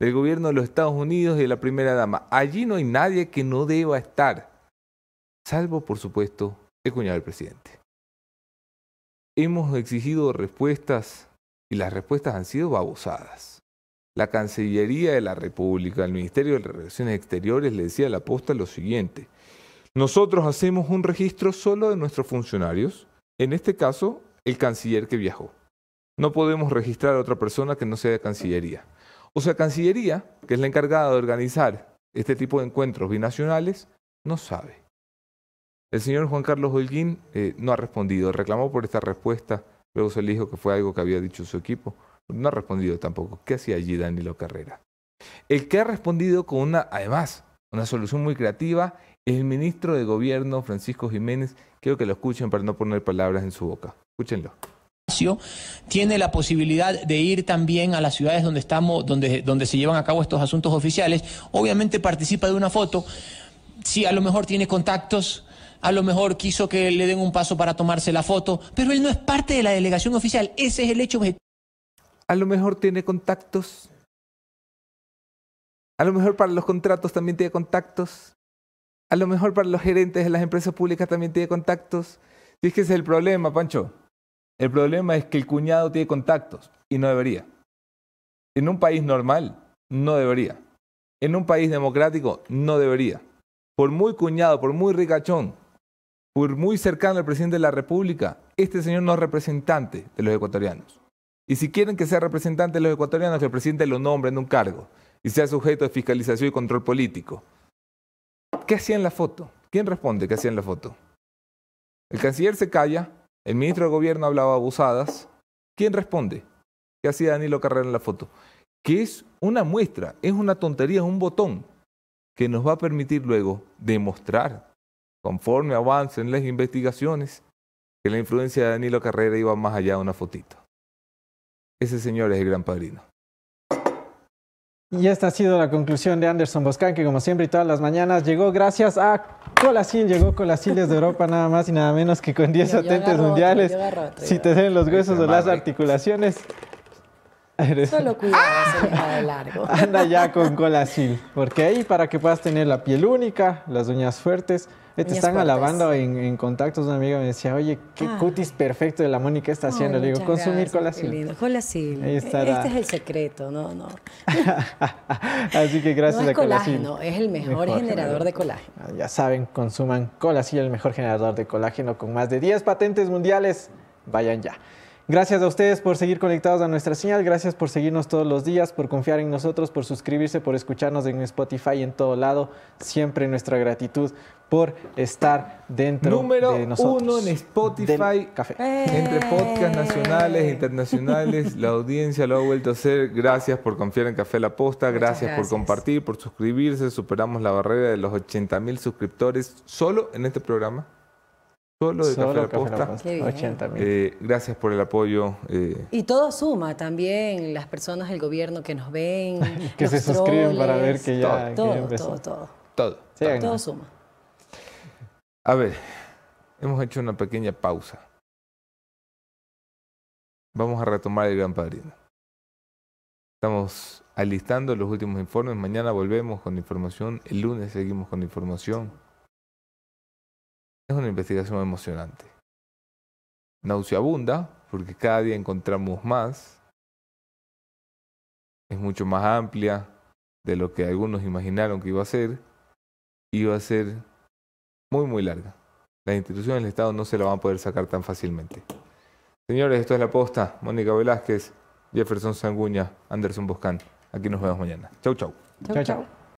del gobierno de los Estados Unidos y de la primera dama. Allí no hay nadie que no deba estar, salvo, por supuesto, el cuñado del presidente. Hemos exigido respuestas y las respuestas han sido babosadas. La Cancillería de la República, el Ministerio de Relaciones Exteriores le decía a la posta lo siguiente. Nosotros hacemos un registro solo de nuestros funcionarios, en este caso, el canciller que viajó. No podemos registrar a otra persona que no sea de Cancillería. O sea, Cancillería, que es la encargada de organizar este tipo de encuentros binacionales, no sabe. El señor Juan Carlos Holguín eh, no ha respondido, reclamó por esta respuesta, luego se le dijo que fue algo que había dicho su equipo, no ha respondido tampoco. ¿Qué hacía allí Danilo Carrera? El que ha respondido con una, además, una solución muy creativa, es el ministro de Gobierno, Francisco Jiménez. Quiero que lo escuchen para no poner palabras en su boca. Escúchenlo tiene la posibilidad de ir también a las ciudades donde estamos, donde, donde se llevan a cabo estos asuntos oficiales. Obviamente participa de una foto. Si a lo mejor tiene contactos, a lo mejor quiso que le den un paso para tomarse la foto, pero él no es parte de la delegación oficial. Ese es el hecho objetivo. A lo mejor tiene contactos. A lo mejor para los contratos también tiene contactos. A lo mejor para los gerentes de las empresas públicas también tiene contactos. Si es que ese es el problema, Pancho. El problema es que el cuñado tiene contactos y no debería. En un país normal, no debería. En un país democrático, no debería. Por muy cuñado, por muy ricachón, por muy cercano al presidente de la República, este señor no es representante de los ecuatorianos. Y si quieren que sea representante de los ecuatorianos, que el presidente lo nombre en un cargo y sea sujeto de fiscalización y control político. ¿Qué hacía en la foto? ¿Quién responde qué hacía en la foto? El canciller se calla, el ministro de Gobierno hablaba abusadas. ¿Quién responde? ¿Qué hacía Danilo Carrera en la foto? Que es una muestra, es una tontería, es un botón que nos va a permitir luego demostrar, conforme avancen las investigaciones, que la influencia de Danilo Carrera iba más allá de una fotito. Ese señor es el gran padrino. Y esta ha sido la conclusión de Anderson Boscan, que como siempre y todas las mañanas llegó gracias a Colacil. Llegó Colacil desde Europa nada más y nada menos que con 10 patentes mundiales. si te den los huesos o las articulaciones. Solo cuidado, <laughs> largo. Anda ya con Colacil, porque ahí para que puedas tener la piel única, las uñas fuertes, te están alabando en, en, contactos. Una amiga me decía, oye, qué ah. cutis perfecto de la Mónica está haciendo. Le digo, consumir colacil. Colacil. Este es el secreto, no, no. <laughs> Así que gracias no es a colágeno, es el mejor, generador de colágeno. Ah, ya saben, consuman colacil, el mejor generador de colágeno con más de 10 patentes mundiales. Vayan ya. Gracias a ustedes por seguir conectados a nuestra señal, gracias por seguirnos todos los días, por confiar en nosotros, por suscribirse, por escucharnos en Spotify y en todo lado. Siempre nuestra gratitud por estar dentro de nosotros. uno en Spotify, café. entre podcasts nacionales e internacionales. <laughs> la audiencia lo ha vuelto a hacer. Gracias por confiar en Café La Posta, gracias, por compartir, por suscribirse. Superamos la barrera de los 80 mil suscriptores solo en este programa. Solo de Café La Posta. Eh, gracias por el apoyo. Eh. Y todo suma también, las personas del gobierno que nos ven. <laughs> que se suscriben para ver que ya. Todo, todo, todo, todo. Todo, suma. A ver, hemos hecho una pequeña pausa. Vamos a retomar el Gran Padrino. Estamos alistando los últimos informes. Mañana volvemos con información. El lunes seguimos con información. Es una investigación emocionante. Nauseabunda, porque cada día encontramos más. Es mucho más amplia de lo que algunos imaginaron que iba a ser. Iba a ser muy, muy larga. Las instituciones del Estado no se la van a poder sacar tan fácilmente. Señores, esto es La Posta. Mónica Velázquez, Jefferson Sanguña, Anderson Boscan. Aquí nos vemos mañana. Chau, chau. Chau, chau.